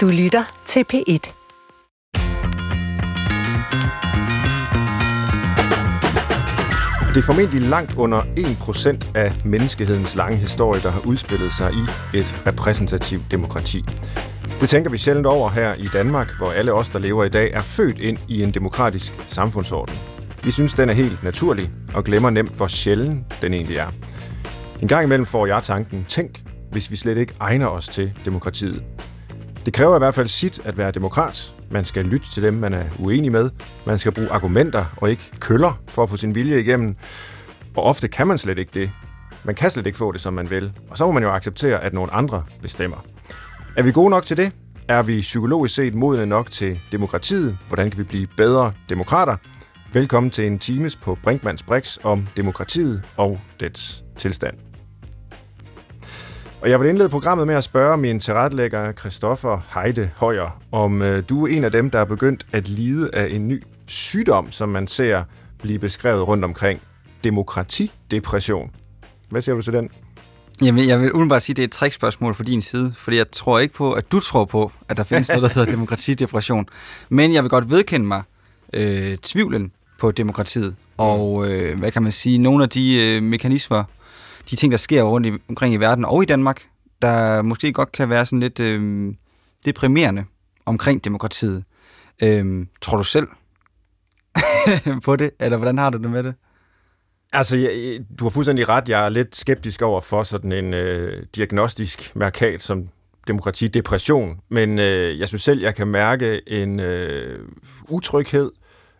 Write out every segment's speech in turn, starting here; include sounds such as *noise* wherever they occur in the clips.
Du lytter til P1. Det er formentlig langt under 1% af menneskehedens lange historie, der har udspillet sig i et repræsentativt demokrati. Det tænker vi sjældent over her i Danmark, hvor alle os, der lever i dag, er født ind i en demokratisk samfundsorden. Vi synes, den er helt naturlig, og glemmer nemt, hvor sjælden den egentlig er. En gang imellem får jeg tanken, tænk, hvis vi slet ikke egner os til demokratiet. Det kræver i hvert fald sit at være demokrat. Man skal lytte til dem, man er uenig med. Man skal bruge argumenter og ikke køller for at få sin vilje igennem. Og ofte kan man slet ikke det. Man kan slet ikke få det, som man vil. Og så må man jo acceptere, at nogle andre bestemmer. Er vi gode nok til det? Er vi psykologisk set modne nok til demokratiet? Hvordan kan vi blive bedre demokrater? Velkommen til en times på Brinkmanns Brix om demokratiet og dets tilstand. Og jeg vil indlede programmet med at spørge min tilrettelægger Christoffer Heide Højer, om øh, du er en af dem, der er begyndt at lide af en ny sygdom, som man ser blive beskrevet rundt omkring. Demokratidepression. Hvad siger du til den? Jamen, jeg vil umiddelbart sige, at det er et trickspørgsmål fra din side, fordi jeg tror ikke på, at du tror på, at der findes noget, der hedder *laughs* demokratidepression. Men jeg vil godt vedkende mig øh, tvivlen på demokratiet, og øh, hvad kan man sige, nogle af de øh, mekanismer, de ting, der sker rundt i, omkring i verden og i Danmark, der måske godt kan være sådan lidt øh, deprimerende omkring demokratiet. Øh, tror du selv *laughs* på det, eller hvordan har du det med det? Altså, jeg, du har fuldstændig ret. Jeg er lidt skeptisk over for sådan en øh, diagnostisk mærkat som demokratidepression, men øh, jeg synes selv, jeg kan mærke en øh, utryghed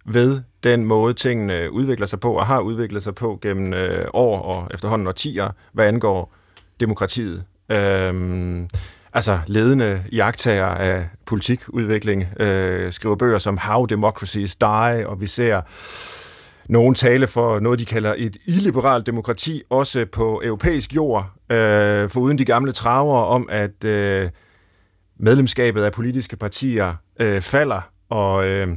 ved den måde, tingene udvikler sig på og har udviklet sig på gennem øh, år og efterhånden årtier, hvad angår demokratiet. Øhm, altså ledende jagttager af politikudvikling øh, skriver bøger som How Democracies Die, og vi ser nogen tale for noget, de kalder et illiberalt demokrati, også på europæisk jord, øh, for uden de gamle traver om, at øh, medlemskabet af politiske partier øh, falder, og øh,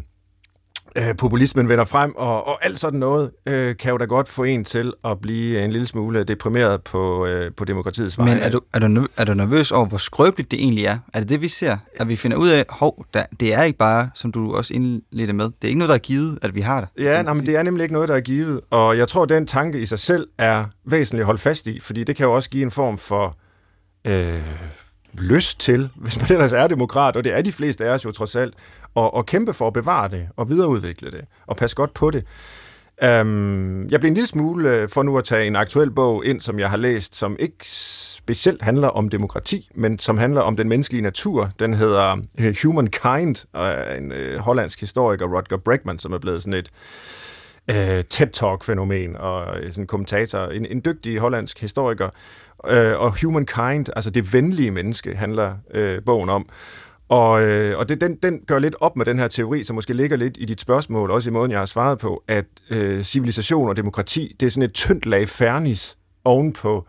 øh, populismen vender frem, og, og alt sådan noget øh, kan jo da godt få en til at blive en lille smule deprimeret på, øh, på demokratiets vej. Men er du, er, du, er du nervøs over, hvor skrøbeligt det egentlig er? Er det det, vi ser? At vi finder ud af, hov, der, det er ikke bare, som du også indledte med, det er ikke noget, der er givet, at vi har det. Ja, nej, men det er nemlig ikke noget, der er givet, og jeg tror, den tanke i sig selv er væsentligt at holde fast i, fordi det kan jo også give en form for... Øh, lyst til, hvis man ellers er demokrat, og det er de fleste af os jo trods alt, og, og kæmpe for at bevare det, og videreudvikle det, og passe godt på det. Um, jeg blev en lille smule, øh, for nu at tage en aktuel bog ind, som jeg har læst, som ikke specielt handler om demokrati, men som handler om den menneskelige natur. Den hedder øh, Humankind, og en øh, hollandsk historiker, Rodger Bregman, som er blevet sådan et øh, TED-talk-fænomen, og øh, sådan en kommentator, en, en dygtig hollandsk historiker. Øh, og Humankind, altså det venlige menneske, handler øh, bogen om. Og, øh, og det, den, den gør lidt op med den her teori, som måske ligger lidt i dit spørgsmål, også i måden, jeg har svaret på, at øh, civilisation og demokrati, det er sådan et tyndt lag fernis ovenpå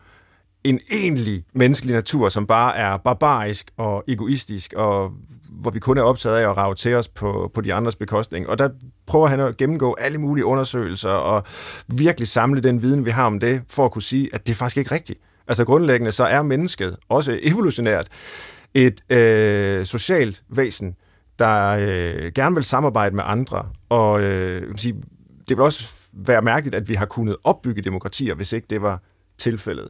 en egentlig menneskelig natur, som bare er barbarisk og egoistisk, og hvor vi kun er optaget af at rave til os på, på de andres bekostning. Og der prøver han at gennemgå alle mulige undersøgelser og virkelig samle den viden, vi har om det, for at kunne sige, at det er faktisk ikke rigtigt. Altså grundlæggende så er mennesket, også evolutionært, et øh, socialt væsen, der øh, gerne vil samarbejde med andre, og øh, sige, det vil også være mærkeligt, at vi har kunnet opbygge demokratier, hvis ikke det var tilfældet.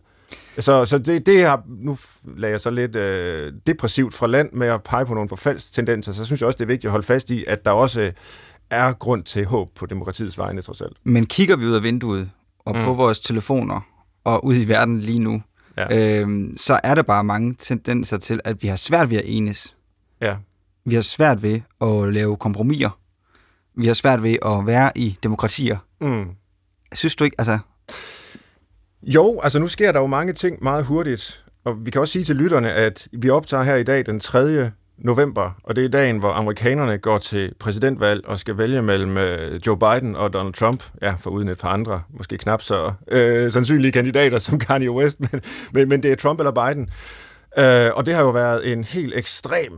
Så, så det, det har, nu lader jeg så lidt øh, depressivt fra land med at pege på nogle forfalds tendenser, så synes jeg også, det er vigtigt at holde fast i, at der også er grund til håb på demokratiets vegne, trods alt. Men kigger vi ud af vinduet og mm. på vores telefoner og ud i verden lige nu, ja. øhm, så er der bare mange tendenser til, at vi har svært ved at enes. Ja. Vi har svært ved at lave kompromiser. Vi har svært ved at være i demokratier. Mm. Synes du ikke, altså... Jo, altså nu sker der jo mange ting meget hurtigt. Og vi kan også sige til lytterne, at vi optager her i dag den 3 november, og det er dagen, hvor amerikanerne går til præsidentvalg og skal vælge mellem øh, Joe Biden og Donald Trump, ja, for uden et par andre, måske knap så øh, sandsynlige kandidater som Kanye West, *laughs* men, men, men det er Trump eller Biden. Øh, og det har jo været en helt ekstrem,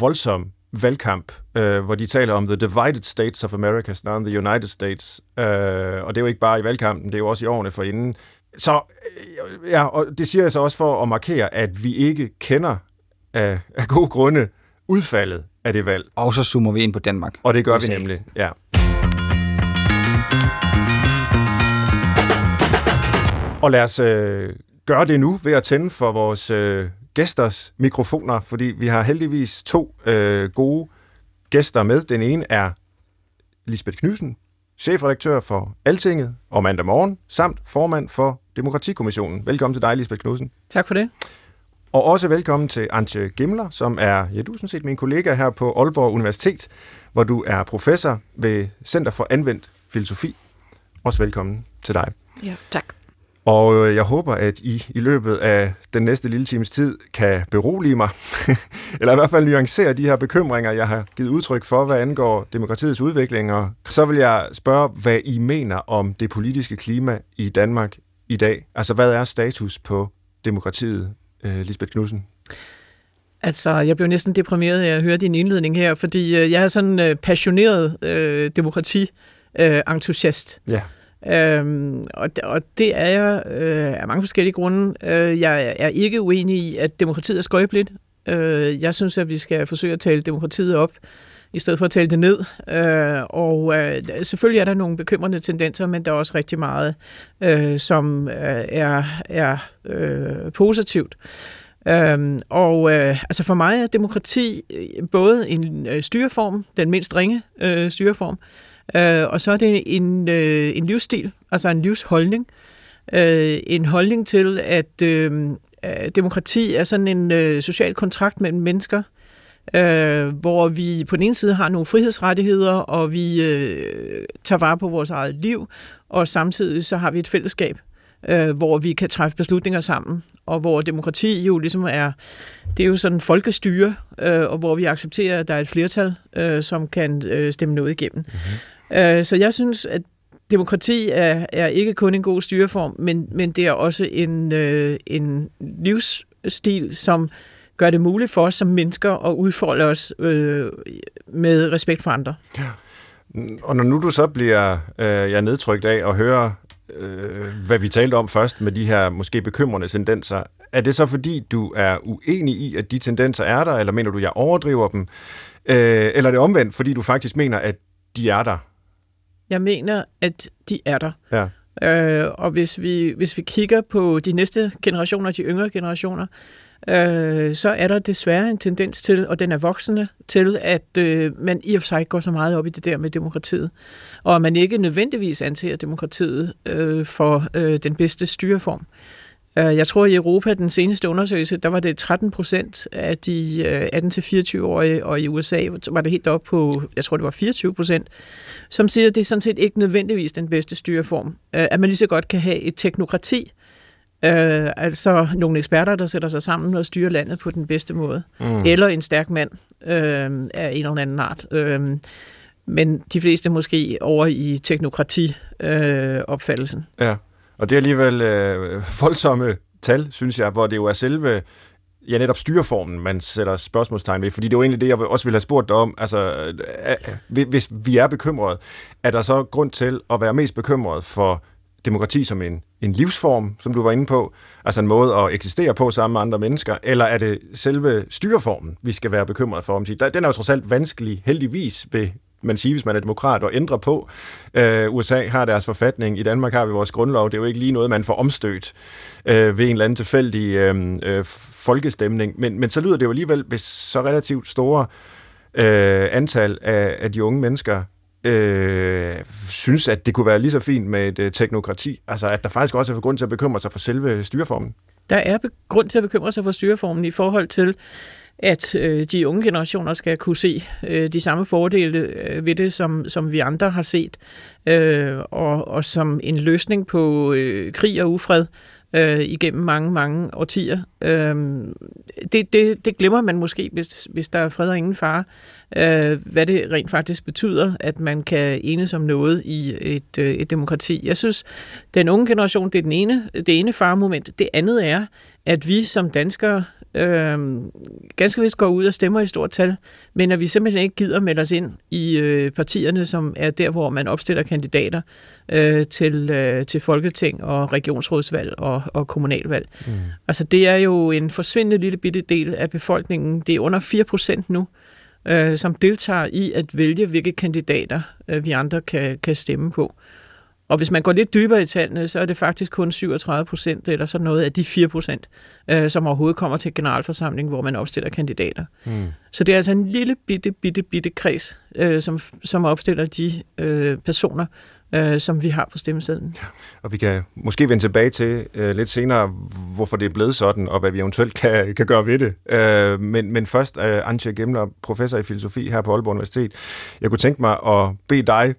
voldsom valgkamp, øh, hvor de taler om the divided states of America, snarere the United States. Øh, og det er jo ikke bare i valgkampen, det er jo også i årene forinden. Så øh, ja, og det siger jeg så også for at markere, at vi ikke kender af, af gode grunde udfaldet af det valg. Og så zoomer vi ind på Danmark. Og det gør vi nemlig, ja. Og lad os øh, gøre det nu ved at tænde for vores øh, gæsters mikrofoner, fordi vi har heldigvis to øh, gode gæster med. Den ene er Lisbeth Knudsen, chefredaktør for Altinget og mandag morgen, samt formand for Demokratikommissionen. Velkommen til dig, Lisbeth Knudsen. Tak for det. Og også velkommen til Antje Gimler, som er, ja, du er sådan set min kollega her på Aalborg Universitet, hvor du er professor ved Center for Anvendt Filosofi. Også velkommen til dig. Ja, tak. Og øh, jeg håber, at I i løbet af den næste lille times tid kan berolige mig, *laughs* eller i hvert fald nuancere de her bekymringer, jeg har givet udtryk for, hvad angår demokratiets udvikling. Og så vil jeg spørge, hvad I mener om det politiske klima i Danmark i dag. Altså, hvad er status på demokratiet, øh, Lisbeth Knudsen? Altså, jeg blev næsten deprimeret af at høre din indledning her, fordi øh, jeg er sådan øh, passioneret øh, demokrati-entusiast. ja. Øhm, og, og det er jeg øh, af mange forskellige grunde. Øh, jeg er ikke uenig i, at demokratiet er skrøbeligt. Øh, jeg synes, at vi skal forsøge at tale demokratiet op, i stedet for at tale det ned. Øh, og øh, selvfølgelig er der nogle bekymrende tendenser, men der er også rigtig meget, øh, som øh, er, er øh, positivt. Øhm, og øh, altså for mig er demokrati øh, både en øh, styreform, den mindst ringe øh, styreform, Øh, og så er det en, øh, en livsstil, altså en livsholdning. Øh, en holdning til, at øh, øh demokrati er sådan en øh, social kontrakt mellem mennesker, øh, hvor vi på den ene side har nogle frihedsrettigheder, og vi øh, tager vare på vores eget liv, og samtidig så har vi et fællesskab, øh, hvor vi kan træffe beslutninger sammen, og hvor demokrati jo ligesom er, det er jo sådan folkestyre, øh, og hvor vi accepterer, at der er et flertal, øh, som kan øh, stemme noget igennem. Mm-hmm. Øh, så jeg synes, at demokrati er, er ikke kun en god styreform, men, men det er også en, øh, en livsstil, som gør det muligt for os som mennesker at udfolde os øh, med respekt for andre. Ja. Og når nu du så bliver øh, jeg nedtrykt af at høre, øh, hvad vi talte om først med de her måske bekymrende tendenser, er det så fordi, du er uenig i, at de tendenser er der, eller mener du, jeg overdriver dem? Øh, eller er det omvendt, fordi du faktisk mener, at de er der? Jeg mener, at de er der. Ja. Øh, og hvis vi, hvis vi kigger på de næste generationer, de yngre generationer, øh, så er der desværre en tendens til, og den er voksende, til at øh, man i og for sig går så meget op i det der med demokratiet. Og at man ikke nødvendigvis anser demokratiet øh, for øh, den bedste styreform. Øh, jeg tror, i Europa, den seneste undersøgelse, der var det 13 procent af de øh, 18-24-årige, og i USA var det helt op på, jeg tror, det var 24 procent, som siger, at det er sådan set ikke nødvendigvis den bedste styreform. Øh, at man lige så godt kan have et teknokrati, altså nogle eksperter, der sætter sig sammen og styrer landet på den bedste måde. Mm. Eller en stærk mand af en eller anden art. men de fleste måske over i teknokrati-opfattelsen. ja. Og det er alligevel øh, voldsomme tal, synes jeg, hvor det jo er selve ja, netop styreformen, man sætter spørgsmålstegn ved. Fordi det er jo egentlig det, jeg også ville have spurgt dig om. Altså, øh, hvis vi er bekymrede, er der så grund til at være mest bekymret for demokrati som en, en livsform, som du var inde på, altså en måde at eksistere på sammen med andre mennesker, eller er det selve styreformen, vi skal være bekymret for? Den er jo trods alt vanskelig, heldigvis, ved man sige, hvis man er demokrat, og ændre på. Øh, USA har deres forfatning, i Danmark har vi vores grundlov. Det er jo ikke lige noget, man får omstødt øh, ved en eller anden tilfældig øh, øh, folkestemning. Men, men så lyder det jo alligevel, hvis så relativt store øh, antal af, af de unge mennesker øh, synes, at det kunne være lige så fint med et øh, teknokrati. Altså, at der faktisk også er grund til at bekymre sig for selve styreformen. Der er grund til at bekymre sig for styreformen i forhold til, at øh, de unge generationer skal kunne se øh, de samme fordele øh, ved det, som, som vi andre har set, øh, og, og som en løsning på øh, krig og ufred øh, igennem mange, mange årtier. Øh, det, det, det glemmer man måske, hvis, hvis der er fred og ingen fare, øh, hvad det rent faktisk betyder, at man kan enes om noget i et, øh, et demokrati. Jeg synes, den unge generation, det er den ene, det ene faremoment. Det andet er, at vi som danskere øh, ganske vist går ud og stemmer i stort tal, men at vi simpelthen ikke gider melde os ind i øh, partierne, som er der, hvor man opstiller kandidater øh, til, øh, til folketing og regionsrådsvalg og, og kommunalvalg. Mm. Altså det er jo en forsvindende lille bitte del af befolkningen. Det er under 4 procent nu, øh, som deltager i at vælge, hvilke kandidater øh, vi andre kan, kan stemme på. Og hvis man går lidt dybere i tallene, så er det faktisk kun 37 procent, eller så noget af de 4 procent, øh, som overhovedet kommer til generalforsamling, hvor man opstiller kandidater. Mm. Så det er altså en lille bitte, bitte, bitte kreds, øh, som, som opstiller de øh, personer, øh, som vi har på stemmesedlen. Ja, og vi kan måske vende tilbage til øh, lidt senere, hvorfor det er blevet sådan, og hvad vi eventuelt kan, kan gøre ved det. Øh, men, men først, øh, Antje Gemler, professor i filosofi her på Aalborg Universitet. Jeg kunne tænke mig at bede dig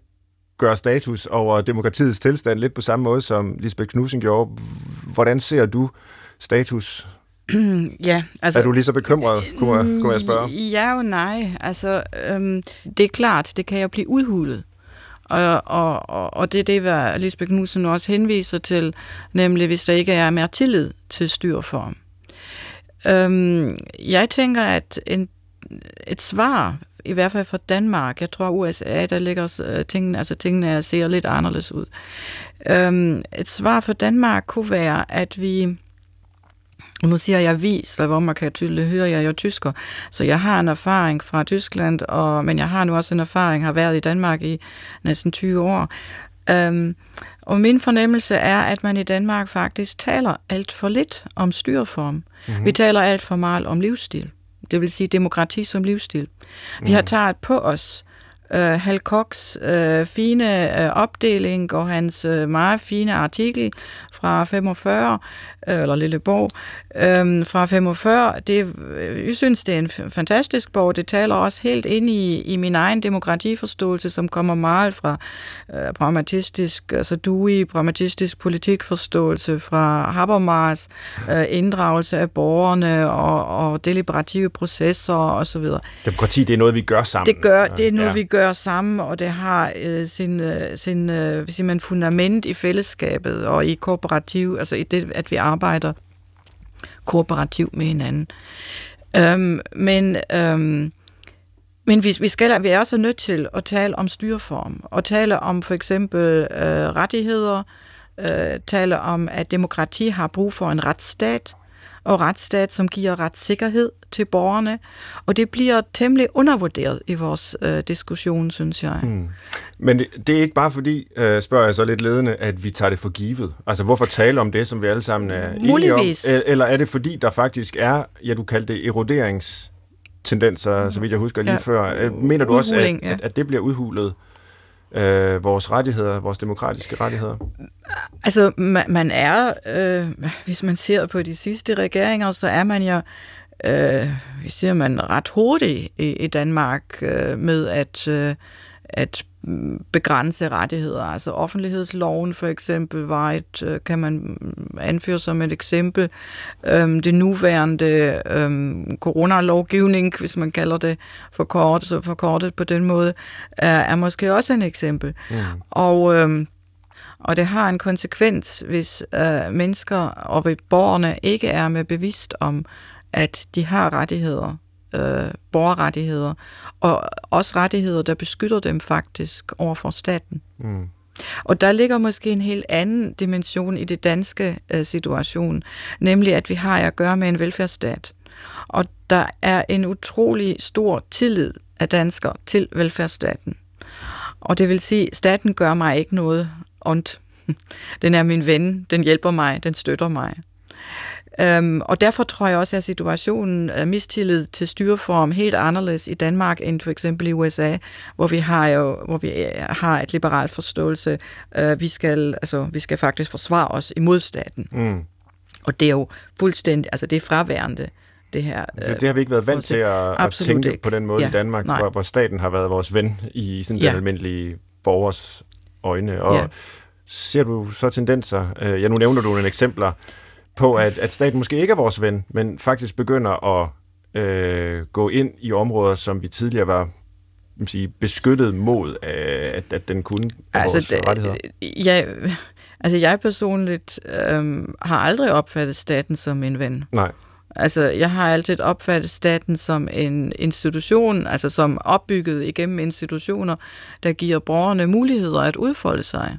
gøre status over demokratiets tilstand, lidt på samme måde som Lisbeth Knudsen gjorde. Hvordan ser du status *clears throat* ja, altså... Er du lige så bekymret, kunne jeg, kunne jeg spørge? Ja og nej. Altså, øhm, det er klart, det kan jo blive udhulet. Og, og, og, og det er det, hvad Lisbeth Knudsen også henviser til, nemlig hvis der ikke er mere tillid til styrform. Øhm, jeg tænker, at en, et svar, i hvert fald for Danmark, jeg tror USA, der ligger øh, tingene, altså tingene ser lidt anderledes ud. Øhm, et svar for Danmark kunne være, at vi og nu siger jeg vi, man kan tydeligt høre, jeg er jo tysker. Så jeg har en erfaring fra Tyskland, og, men jeg har nu også en erfaring, har været i Danmark i næsten 20 år. Um, og min fornemmelse er, at man i Danmark faktisk taler alt for lidt om styreform. Mm-hmm. Vi taler alt for meget om livsstil. Det vil sige demokrati som livsstil. Mm. Vi har mhm. taget på os uh, Hal Cox uh, fine uh, opdeling og hans uh, meget fine artikel fra 45, øh, eller Lille Borg, øh, fra 45. Det, øh, jeg synes, det er en fantastisk bog. Det taler også helt ind i, i min egen demokratiforståelse, som kommer meget fra øh, pragmatistisk, altså Dewey, pragmatistisk politikforståelse, fra Habermas, øh, inddragelse af borgerne og, og deliberative processer osv. Demokrati, det er noget, vi gør sammen. Det, gør, det er noget, ja. vi gør sammen, og det har øh, sin, øh, sin øh, man, fundament i fællesskabet og i kooperativ, altså i det, at vi arbejder kooperativt med hinanden. Øhm, men øhm, men vi, vi, skal, vi er også nødt til at tale om styreform, og tale om for eksempel øh, rettigheder, øh, tale om, at demokrati har brug for en retsstat, og retsstat, som giver retssikkerhed til borgerne, og det bliver temmelig undervurderet i vores øh, diskussion, synes jeg. Mm. Men det, det er ikke bare fordi, øh, spørger jeg så lidt ledende, at vi tager det for givet. Altså, hvorfor tale om det, som vi alle sammen er enige om? Eller er det fordi, der faktisk er, ja, du kaldte det eroderings tendenser, så vidt jeg husker lige ja. før. Øh, mener du også, at, ja. at, at det bliver udhulet? Øh, vores rettigheder, vores demokratiske rettigheder? Altså, man, man er, øh, hvis man ser på de sidste regeringer, så er man jo, øh, siger man, ret hurtig i, i Danmark øh, med at, øh, at begrænse rettigheder. Altså offentlighedsloven for eksempel var et, øh, kan man anføre som et eksempel. Øhm, det nuværende øhm, coronalovgivning, hvis man kalder det forkortet, så forkortet på den måde, er, er måske også en eksempel. Mm. Og øhm, og det har en konsekvens, hvis øh, mennesker og borgerne ikke er med bevidst om, at de har rettigheder, øh, borgerrettigheder, og også rettigheder, der beskytter dem faktisk over for staten. Mm. Og der ligger måske en helt anden dimension i det danske øh, situation, nemlig at vi har at gøre med en velfærdsstat. Og der er en utrolig stor tillid af danskere til velfærdsstaten. Og det vil sige, at staten gør mig ikke noget ondt. *laughs* Den er min ven, den hjælper mig, den støtter mig. Øhm, og derfor tror jeg også, at situationen er mistillid til styreform helt anderledes i Danmark end for eksempel i USA, hvor vi har jo hvor vi øh, har et liberalt forståelse. Øh, vi skal altså vi skal faktisk forsvare os imod staten. Mm. Og det er jo fuldstændig, altså det er fraværende det her. Altså, det har vi ikke været vant til at, at tænke ikke. på den måde ja, i Danmark, hvor, hvor staten har været vores ven i sådan ja. den almindelige borgers øjne. Og ja. ser du så tendenser? Øh, ja, nu nævner du nogle eksempler på, at, at staten måske ikke er vores ven, men faktisk begynder at øh, gå ind i områder, som vi tidligere var sige, beskyttet mod, at, at den kunne altså, vores det, rettigheder? Ja, altså jeg personligt øh, har aldrig opfattet staten som en ven. Nej. Altså, jeg har altid opfattet staten som en institution, altså som opbygget igennem institutioner, der giver borgerne muligheder at udfolde sig.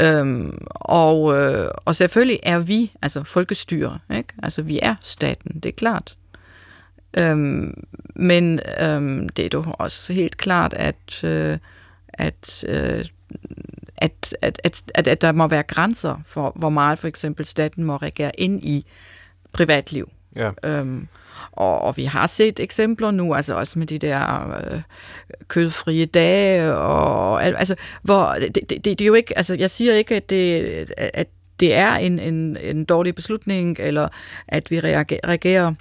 Øhm, og, øh, og selvfølgelig er vi, altså folkestyre, ikke? altså vi er staten, det er klart. Øhm, men øhm, det er dog også helt klart, at, øh, at, øh, at, at, at, at, at der må være grænser for, hvor meget for eksempel staten må regere ind i privatliv. Ja. Øhm, og, og vi har set eksempler nu, altså også med de der øh, kødfrie dage, og altså, hvor det, det, det, det er jo ikke, altså jeg siger ikke, at det, at det er en, en, en dårlig beslutning, eller at vi reagerer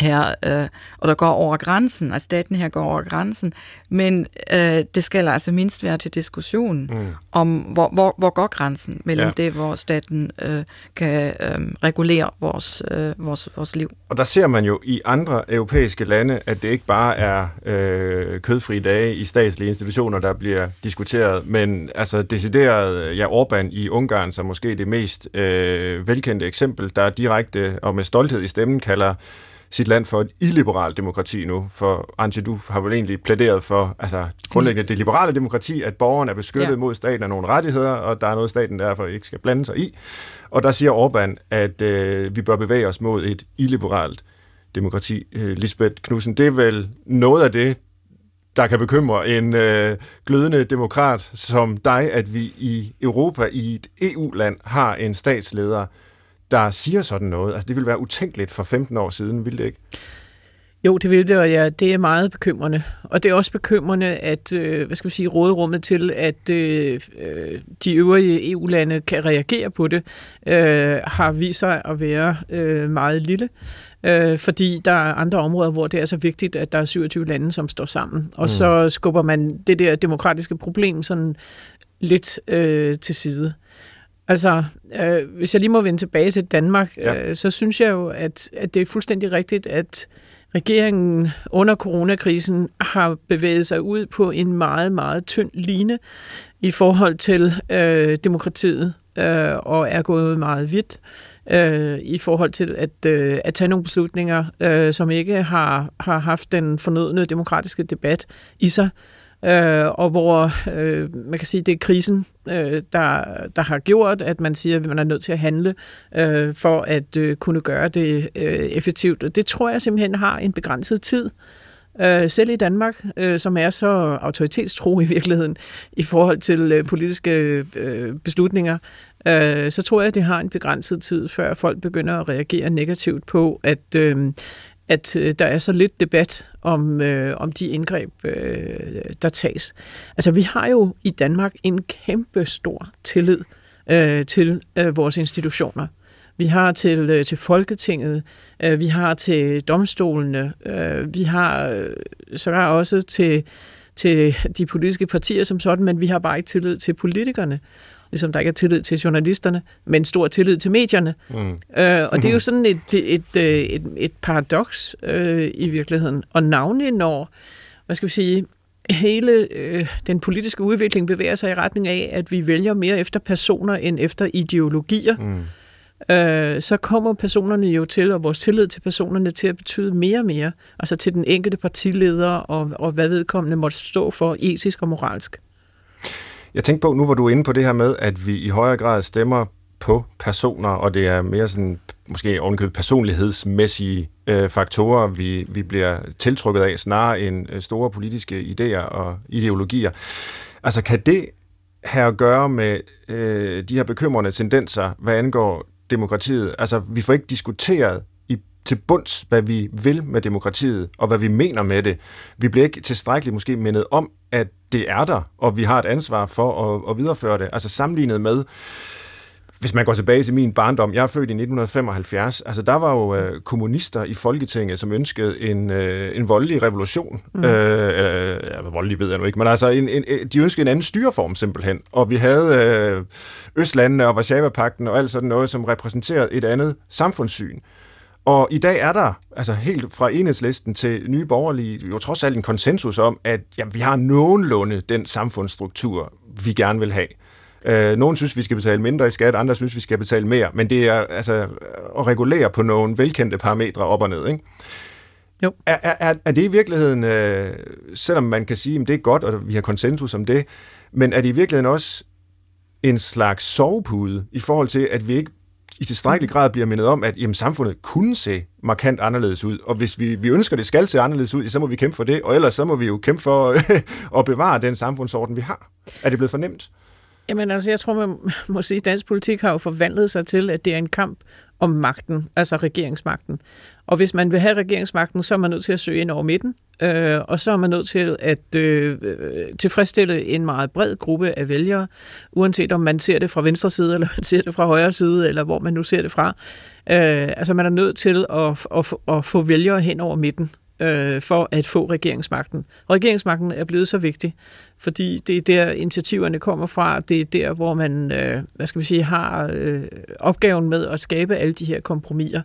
her, øh, og der går over grænsen, altså staten her går over grænsen, men øh, det skal altså mindst være til diskussion mm. om, hvor, hvor, hvor går grænsen mellem ja. det, hvor staten øh, kan øh, regulere vores, øh, vores, vores liv. Og der ser man jo i andre europæiske lande, at det ikke bare er øh, kødfri dage i statslige institutioner, der bliver diskuteret, men altså decideret, ja, Orbán i Ungarn, som måske det mest øh, velkendte eksempel, der direkte og med stolthed i stemmen kalder sit land for et illiberalt demokrati nu. For Antje, du har vel egentlig plæderet for altså, grundlæggende det liberale demokrati, at borgerne er beskyttet ja. mod staten af nogle rettigheder, og der er noget, staten derfor ikke skal blande sig i. Og der siger Orbán, at øh, vi bør bevæge os mod et illiberalt demokrati. Øh, Lisbeth Knudsen, det er vel noget af det, der kan bekymre en øh, glødende demokrat som dig, at vi i Europa, i et EU-land, har en statsleder, der siger sådan noget. Altså, det ville være utænkeligt for 15 år siden, ville det ikke? Jo, det vil det, og ja, det er meget bekymrende. Og det er også bekymrende, at øh, hvad skal vi sige, råderummet til, at øh, øh de øvrige EU-lande kan reagere på det, øh, har vist sig at være øh, meget lille. Øh, fordi der er andre områder, hvor det er så vigtigt, at der er 27 lande, som står sammen. Og mm. så skubber man det der demokratiske problem sådan lidt øh, til side. Altså, øh, hvis jeg lige må vende tilbage til Danmark, ja. øh, så synes jeg jo, at, at det er fuldstændig rigtigt, at regeringen under coronakrisen har bevæget sig ud på en meget, meget tynd line i forhold til øh, demokratiet, øh, og er gået meget vidt øh, i forhold til at, øh, at tage nogle beslutninger, øh, som ikke har, har haft den fornødne demokratiske debat i sig øh, og hvor øh, man kan sige, det er krisen, øh, der, der har gjort, at man siger, at man er nødt til at handle øh, for at øh, kunne gøre det øh, effektivt. Og det tror jeg simpelthen har en begrænset tid. Øh, selv i Danmark, øh, som er så autoritetstro i virkeligheden i forhold til øh, politiske øh, beslutninger, øh, så tror jeg, at det har en begrænset tid, før folk begynder at reagere negativt på, at, øh, at øh, der er så lidt debat om, øh, om de indgreb, øh, der tages. Altså, vi har jo i Danmark en kæmpe stor tillid øh, til øh, vores institutioner. Vi har til, øh, til Folketinget, øh, vi har til domstolene, øh, vi har øh, sågar også til, til de politiske partier som sådan, men vi har bare ikke tillid til politikerne ligesom der ikke er tillid til journalisterne, men stor tillid til medierne. Mm. Øh, og det er jo sådan et, et, et, øh, et, et paradoks øh, i virkeligheden. Og navnlig når, hvad skal vi sige, hele øh, den politiske udvikling bevæger sig i retning af, at vi vælger mere efter personer end efter ideologier, mm. øh, så kommer personerne jo til, og vores tillid til personerne til at betyde mere og mere, altså til den enkelte partileder og, og hvad vedkommende måtte stå for etisk og moralsk. Jeg tænkte på, nu hvor du er inde på det her med, at vi i højere grad stemmer på personer, og det er mere sådan, måske ovenkøbet personlighedsmæssige øh, faktorer, vi, vi bliver tiltrykket af, snarere end øh, store politiske idéer og ideologier. Altså kan det have at gøre med øh, de her bekymrende tendenser, hvad angår demokratiet? Altså vi får ikke diskuteret til bunds, hvad vi vil med demokratiet, og hvad vi mener med det. Vi bliver ikke tilstrækkeligt måske mindet om, at det er der, og vi har et ansvar for at, at videreføre det. Altså sammenlignet med, hvis man går tilbage til min barndom, jeg er født i 1975, altså der var jo øh, kommunister i Folketinget, som ønskede en, øh, en voldelig revolution. Mm. Øh, øh, voldelig ved jeg nu ikke, men altså en, en, de ønskede en anden styreform simpelthen. Og vi havde øh, Østlandene og Varsava-pakten og alt sådan noget, som repræsenterede et andet samfundssyn. Og i dag er der, altså helt fra enhedslisten til nye borgerlige, jo trods alt en konsensus om, at jamen, vi har nogenlunde den samfundsstruktur, vi gerne vil have. Øh, nogle synes, vi skal betale mindre i skat, andre synes, vi skal betale mere, men det er altså at regulere på nogle velkendte parametre op og ned, ikke? Jo. Er, er, er det i virkeligheden, øh, selvom man kan sige, at det er godt, og vi har konsensus om det, men er det i virkeligheden også en slags sovepude i forhold til, at vi ikke i tilstrækkelig grad bliver mindet om, at jamen, samfundet kunne se markant anderledes ud, og hvis vi, vi ønsker, det skal se anderledes ud, så må vi kæmpe for det, og ellers så må vi jo kæmpe for *laughs* at bevare den samfundsorden, vi har. Er det blevet fornemt? Jamen altså, jeg tror, man *laughs* må sige, at dansk politik har jo forvandlet sig til, at det er en kamp om magten, altså regeringsmagten. Og hvis man vil have regeringsmagten, så er man nødt til at søge ind over midten, øh, og så er man nødt til at øh, øh, tilfredsstille en meget bred gruppe af vælgere, uanset om man ser det fra venstre side, eller man ser det fra højre side, eller hvor man nu ser det fra. Øh, altså man er nødt til at, at, at få vælgere hen over midten øh, for at få regeringsmagten. regeringsmagten er blevet så vigtig, fordi det er der initiativerne kommer fra, det er der, hvor man, øh, hvad skal vi sige, har øh, opgaven med at skabe alle de her kompromiser.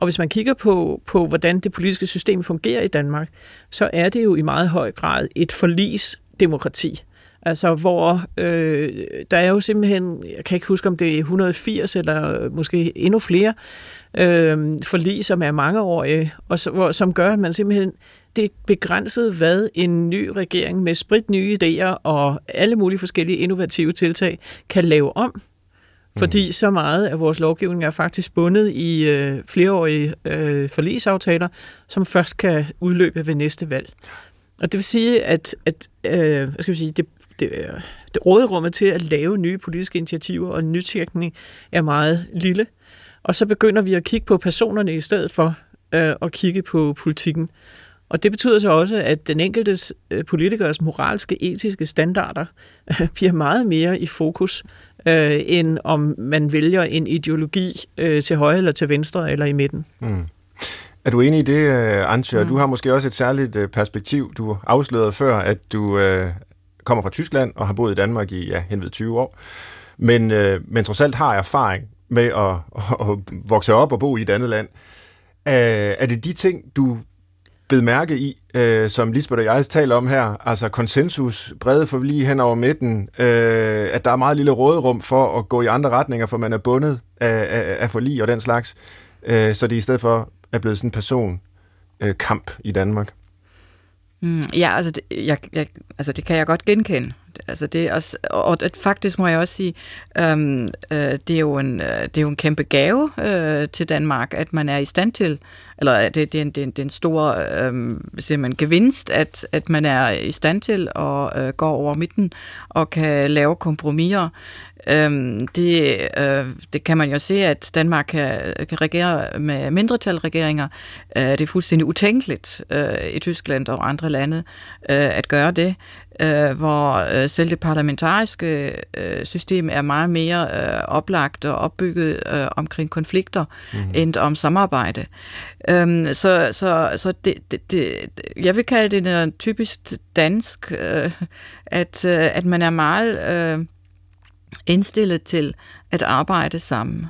Og hvis man kigger på, på, hvordan det politiske system fungerer i Danmark, så er det jo i meget høj grad et forlisdemokrati. Altså, hvor øh, der er jo simpelthen, jeg kan ikke huske, om det er 180 eller måske endnu flere øh, forlig, som er mangeårige, og så, hvor, som gør, at man simpelthen det er begrænset, hvad en ny regering med sprit nye idéer og alle mulige forskellige innovative tiltag kan lave om. Fordi mm. så meget af vores lovgivning er faktisk bundet i øh, flereårige øh, forlisaftaler, som først kan udløbe ved næste valg. Og det vil sige, at, at øh, hvad skal vi sige, det, det, det råderummet til at lave nye politiske initiativer og nytænkning er meget lille. Og så begynder vi at kigge på personerne i stedet for øh, at kigge på politikken. Og det betyder så også, at den enkeltes øh, politikers moralske, etiske standarder øh, bliver meget mere i fokus, øh, end om man vælger en ideologi øh, til højre eller til venstre eller i midten. Mm. Er du enig i det, øh, Antje? Mm. Du har måske også et særligt øh, perspektiv. Du afslørede før, at du øh, kommer fra Tyskland og har boet i Danmark i ja, henved 20 år. Men, øh, men trods alt har erfaring med at, at, *laughs* at vokse op og bo i et andet land. Øh, er det de ting, du bed mærke i, øh, som Lisbeth og jeg taler om her, altså konsensus, brede for lige hen over midten, øh, at der er meget lille råderum for at gå i andre retninger, for man er bundet af, af, af forlig og den slags, øh, så det i stedet for er blevet sådan en person øh, kamp i Danmark. Mm, ja, altså det, jeg, jeg, altså det kan jeg godt genkende. Altså det er også, og faktisk må jeg også sige, øhm, øh, det, er jo en, øh, det er jo en kæmpe gave øh, til Danmark, at man er i stand til, eller øh, det, det, er, en, det, er, en, det er en stor øhm, man, gevinst, at, at man er i stand til at øh, gå over midten og kan lave kompromiser. Øhm, det, øh, det kan man jo se, at Danmark kan, kan regere med mindretalregeringer. Øh, det er fuldstændig utænkeligt øh, i Tyskland og andre lande øh, at gøre det øh, hvor øh, selv det parlamentariske øh, system er meget mere øh, oplagt og opbygget øh, omkring konflikter mm-hmm. end om samarbejde. Øhm, så så, så det, det, det, jeg vil kalde det noget typisk dansk, øh, at, øh, at man er meget øh, indstillet til at arbejde sammen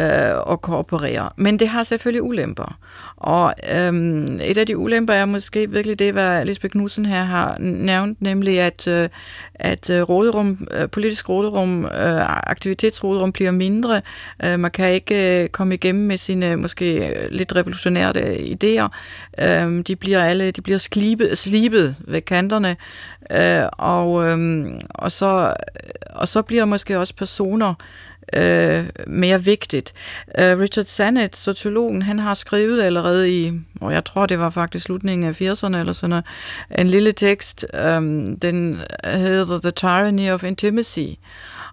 øh, og kooperere. Men det har selvfølgelig ulemper. Og øhm, et af de ulemper er måske virkelig det, hvad Lisbeth Knudsen her har nævnt, nemlig at, øh, at øh, råderum, øh, politisk råderum, øh, aktivitetsråderum bliver mindre. Øh, man kan ikke øh, komme igennem med sine øh, måske øh, lidt revolutionære idéer. Øh, de bliver alle de bliver slibet, slibet ved kanterne. Øh, og, øh, og, så, og så bliver måske også personer øh, mere vigtigt. Øh, Richard Sennett, sociologen, han har skrevet allerede i, og jeg tror det var faktisk slutningen af 80'erne eller sådan noget, en lille tekst, øh, den hedder The Tyranny of Intimacy.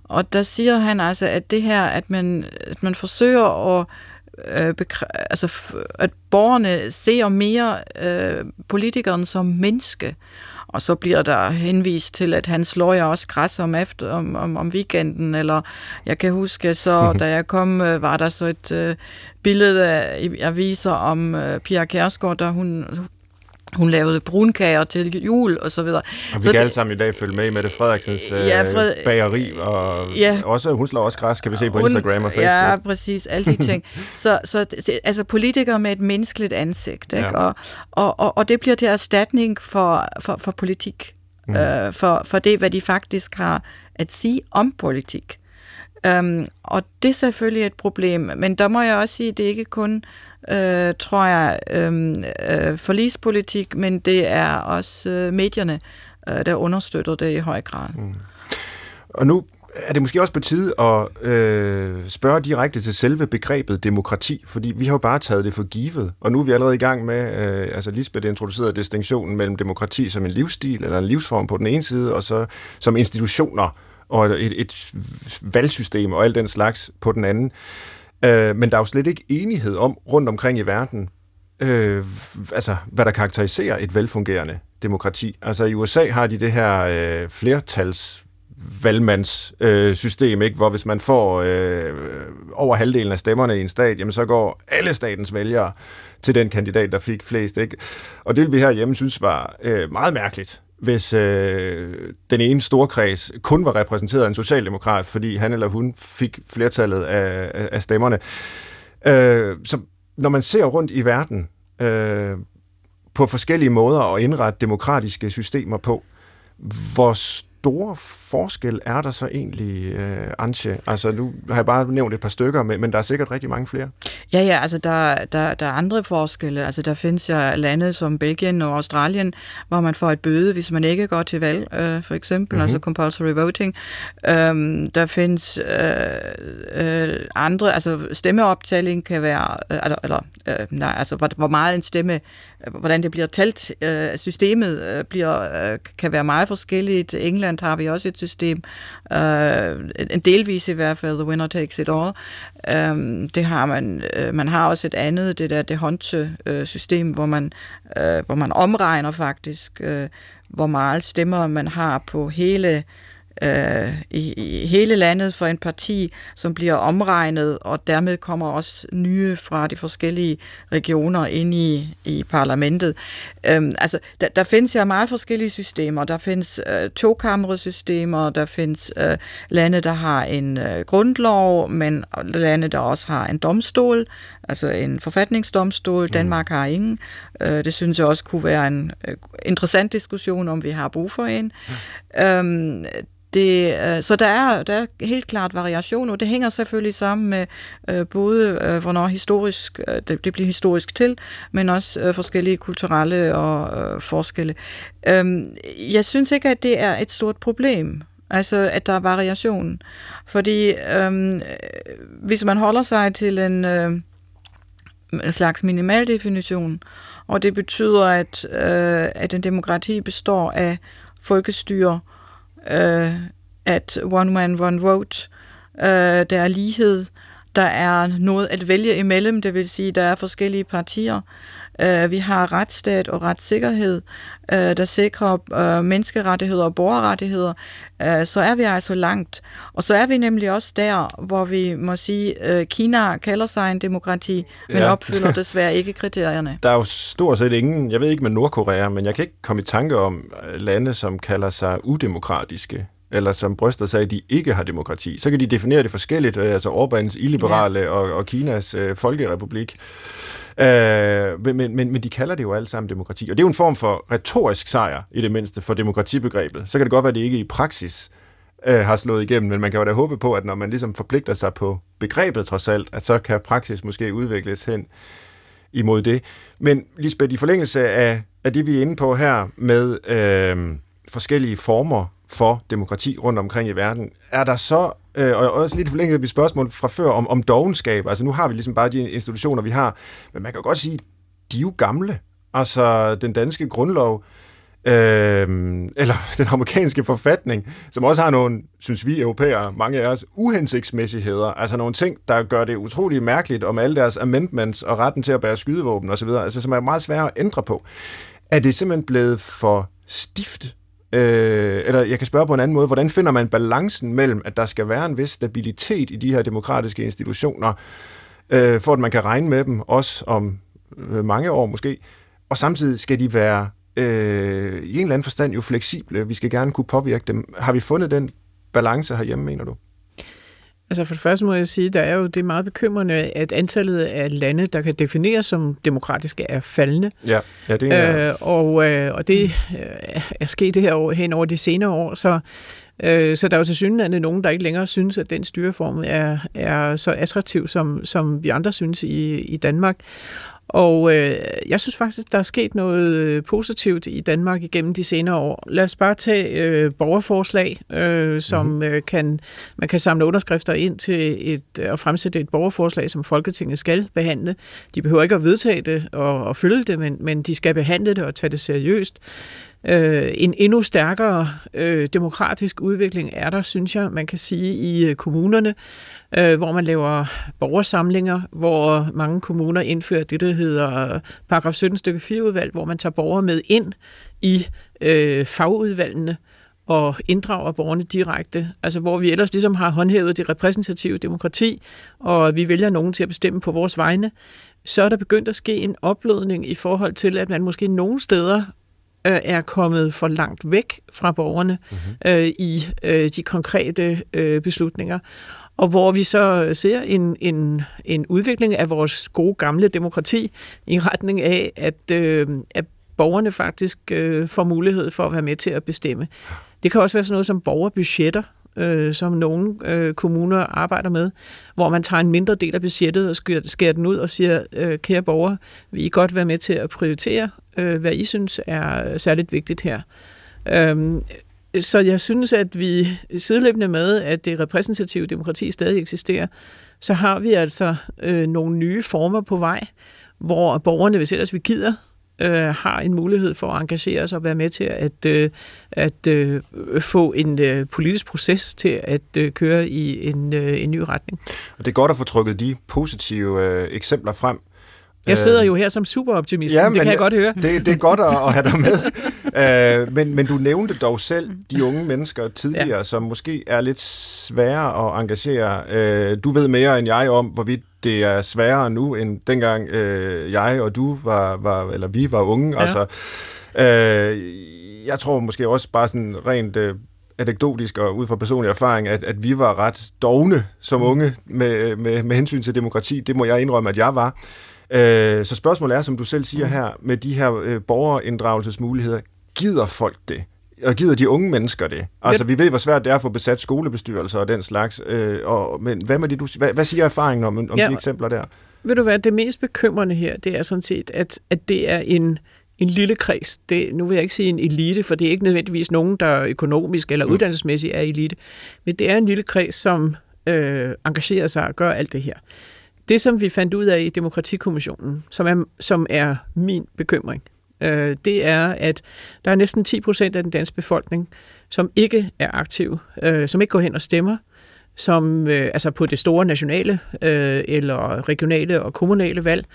Og der siger han altså, at det her, at man, at man forsøger at øh, altså, at borgerne ser mere øh, politikeren som menneske, og så bliver der henvist til, at han slår jeg også græs om, efter, om, om, om weekenden, eller jeg kan huske, så da jeg kom, øh, var der så et øh, billede af, aviser om øh, Pia Kærsgaard, der hun hun lavede brunkager til jul og så videre. Og vi så kan det, alle sammen i dag følge med med det Frederiksens øh, ja, Fred, bageri, og ja, også, hun slår også græs, kan vi se på hun, Instagram og Facebook. Ja, præcis, alle de ting. *laughs* så, så altså politikere med et menneskeligt ansigt, ikke? Ja. Og, og, og, og det bliver til erstatning for, for, for politik, mm. øh, for, for det, hvad de faktisk har at sige om politik. Um, og det er selvfølgelig et problem, men der må jeg også sige, at det ikke kun øh, tror jeg, øhm, øh, øh, forlispolitik, men det er også øh, medierne, øh, der understøtter det i høj grad. Mm. Og nu er det måske også på tide at øh, spørge direkte til selve begrebet demokrati, fordi vi har jo bare taget det for givet, og nu er vi allerede i gang med, øh, altså Lisbeth introducerede distinktionen mellem demokrati som en livsstil eller en livsform på den ene side, og så som institutioner og et, et valgsystem og alt den slags på den anden. Øh, Øh, men der er jo slet ikke enighed om rundt omkring i verden, øh, altså hvad der karakteriserer et velfungerende demokrati. Altså i USA har de det her øh, flertals valgmandssystem, øh, ikke? hvor hvis man får øh, over halvdelen af stemmerne i en stat, jamen så går alle statens vælgere til den kandidat, der fik flest. Ikke? Og det vil vi her hjemme synes var øh, meget mærkeligt, hvis øh, den ene storkreds kun var repræsenteret af en socialdemokrat, fordi han eller hun fik flertallet af, af stemmerne. Øh, så når man ser rundt i verden øh, på forskellige måder at indrette demokratiske systemer på, hvor store forskel er der så egentlig, øh, Antje? Altså, nu har jeg bare nævnt et par stykker, men, men der er sikkert rigtig mange flere. Ja, ja, altså der, der, der er andre forskelle. Altså der findes ja lande som Belgien og Australien, hvor man får et bøde, hvis man ikke går til valg, øh, for eksempel, mm-hmm. altså compulsory voting. Øhm, der findes øh, øh, andre, altså stemmeoptælling kan være, øh, eller, eller øh, nej, altså hvor, hvor meget en stemme Øh, hvordan det bliver talt. Øh, systemet øh, bliver, øh, kan være meget forskelligt. I England har vi også et system, øh, en delvis i hvert fald, the winner takes it all. Øh, det har man. Man har også et andet, det der det håndte system, hvor man, hvor man omregner faktisk, hvor meget stemmer man har på hele øh, i, i hele landet for en parti, som bliver omregnet, og dermed kommer også nye fra de forskellige regioner ind i, i parlamentet. Øhm, altså, der, der findes ja meget forskellige systemer. Der findes øh, tokammersystemer, der findes øh, lande, der har en øh, grundlov, men lande, der også har en domstol, altså en forfatningsdomstol. Mm. Danmark har ingen. Øh, det synes jeg også kunne være en øh, interessant diskussion, om vi har brug for en. Ja. Øhm, det, øh, så der er, der er helt klart variation, og det hænger selvfølgelig sammen med øh, både, øh, hvornår historisk, øh, det, det bliver historisk til, men også øh, forskellige kulturelle og øh, forskelle. Øh, jeg synes ikke, at det er et stort problem, altså at der er variation. Fordi øh, hvis man holder sig til en, øh, en slags minimal definition, og det betyder, at, øh, at en demokrati består af folkestyre, øh, at one man, one vote, øh, der er lighed, der er noget at vælge imellem, det vil sige, der er forskellige partier. Øh, vi har retsstat og retssikkerhed, øh, der sikrer øh, menneskerettigheder og borgerrettigheder. Så er vi altså langt. Og så er vi nemlig også der, hvor vi må sige, Kina kalder sig en demokrati, men ja. opfylder *laughs* desværre ikke kriterierne. Der er jo stort set ingen, jeg ved ikke med Nordkorea, men jeg kan ikke komme i tanke om lande, som kalder sig udemokratiske eller som bryster sig, at de ikke har demokrati. Så kan de definere det forskelligt, altså Orbans illiberale ja. og, og Kinas øh, folkerepublik. Øh, men, men, men de kalder det jo alt sammen demokrati. Og det er jo en form for retorisk sejr, i det mindste, for demokratibegrebet. Så kan det godt være, at det ikke i praksis øh, har slået igennem, men man kan jo da håbe på, at når man ligesom forpligter sig på begrebet trods alt, at så kan praksis måske udvikles hen imod det. Men Lisbeth, i forlængelse af, af det, vi er inde på her med øh, forskellige former for demokrati rundt omkring i verden. Er der så, øh, og også lidt forlænget vi spørgsmål fra før, om, om dogenskab, altså nu har vi ligesom bare de institutioner, vi har, men man kan godt sige, de er jo gamle. Altså den danske grundlov, øh, eller *laughs* den amerikanske forfatning, som også har nogle, synes vi europæere, mange af os, uhensigtsmæssigheder, altså nogle ting, der gør det utrolig mærkeligt om alle deres amendments og retten til at bære skydevåben osv., altså som er meget svære at ændre på. Er det simpelthen blevet for stift Øh, eller jeg kan spørge på en anden måde, hvordan finder man balancen mellem, at der skal være en vis stabilitet i de her demokratiske institutioner, øh, for at man kan regne med dem, også om øh, mange år måske, og samtidig skal de være øh, i en eller anden forstand jo fleksible. Vi skal gerne kunne påvirke dem. Har vi fundet den balance herhjemme, mener du? Altså for det første må jeg sige, der er jo det meget bekymrende, at antallet af lande, der kan defineres som demokratiske, er faldende. Ja, ja det er... Øh, og, øh, og det øh, er sket det her år, hen over de senere år, så, øh, så der er jo til synligheden nogen, der ikke længere synes, at den styreform er, er så attraktiv, som, som vi andre synes i, i Danmark. Og øh, jeg synes faktisk, der er sket noget øh, positivt i Danmark igennem de senere år. Lad os bare tage øh, borgerforslag, øh, som mm-hmm. øh, kan man kan samle underskrifter ind til et og fremsætte et borgerforslag, som Folketinget skal behandle. De behøver ikke at vedtage det og, og følge det, men, men de skal behandle det og tage det seriøst. Øh, en endnu stærkere øh, demokratisk udvikling er der, synes jeg, man kan sige, i øh, kommunerne, øh, hvor man laver borgersamlinger, hvor mange kommuner indfører det, der hedder øh, paragraf 17 stykke 4 udvalg, hvor man tager borgere med ind i øh, fagudvalgene og inddrager borgerne direkte, altså hvor vi ellers ligesom har håndhævet det repræsentative demokrati, og vi vælger nogen til at bestemme på vores vegne, så er der begyndt at ske en oplødning i forhold til, at man måske nogle steder øh, er kommet for langt væk fra borgerne mm-hmm. øh, i øh, de konkrete øh, beslutninger. Og hvor vi så ser en, en, en udvikling af vores gode gamle demokrati i retning af, at, øh, at borgerne faktisk øh, får mulighed for at være med til at bestemme. Det kan også være sådan noget som borgerbudgetter, øh, som nogle øh, kommuner arbejder med, hvor man tager en mindre del af budgettet og skærer, skærer den ud og siger, øh, kære borgere, vil I godt være med til at prioritere, øh, hvad I synes er særligt vigtigt her. Øh, så jeg synes, at vi sideløbende med, at det repræsentative demokrati stadig eksisterer, så har vi altså øh, nogle nye former på vej, hvor borgerne, hvis ellers vi gider, øh, har en mulighed for at engagere sig og være med til at, øh, at øh, få en øh, politisk proces til at øh, køre i en, øh, en ny retning. Og det er godt at få trykket de positive øh, eksempler frem, jeg sidder jo her som superoptimist, ja, det kan jeg godt høre. Det, det er godt at, at have dig med. uh, *laughs* men, men du nævnte dog selv de unge mennesker tidligere, ja. som måske er lidt svære at engagere. Uh, du ved mere end jeg om, hvorvidt det er sværere nu, end dengang uh, jeg og du var, var, eller vi var unge. Ja. Altså, uh, jeg tror måske også bare sådan rent... Uh, anekdotisk og ud fra personlig erfaring, at, at vi var ret dogne som unge med, med, med hensyn til demokrati. Det må jeg indrømme, at jeg var. Øh, så spørgsmålet er, som du selv siger mm. her, med de her øh, borgerinddragelsesmuligheder, gider folk det? Og gider de unge mennesker det? Altså, vi ved, hvor svært det er at få besat skolebestyrelser og den slags. Øh, og, men hvad, med det, du, hvad, hvad siger erfaringen om, om ja, de eksempler der? Ved du hvad, det mest bekymrende her, det er sådan set, at, at det er en, en lille kreds. Det, nu vil jeg ikke sige en elite, for det er ikke nødvendigvis nogen, der økonomisk eller mm. uddannelsesmæssigt er elite. Men det er en lille kreds, som øh, engagerer sig og gør alt det her. Det, som vi fandt ud af i Demokratikommissionen, som er, som er min bekymring, øh, det er, at der er næsten 10 procent af den danske befolkning, som ikke er aktiv, øh, som ikke går hen og stemmer, som øh, altså på det store nationale øh, eller regionale og kommunale valg,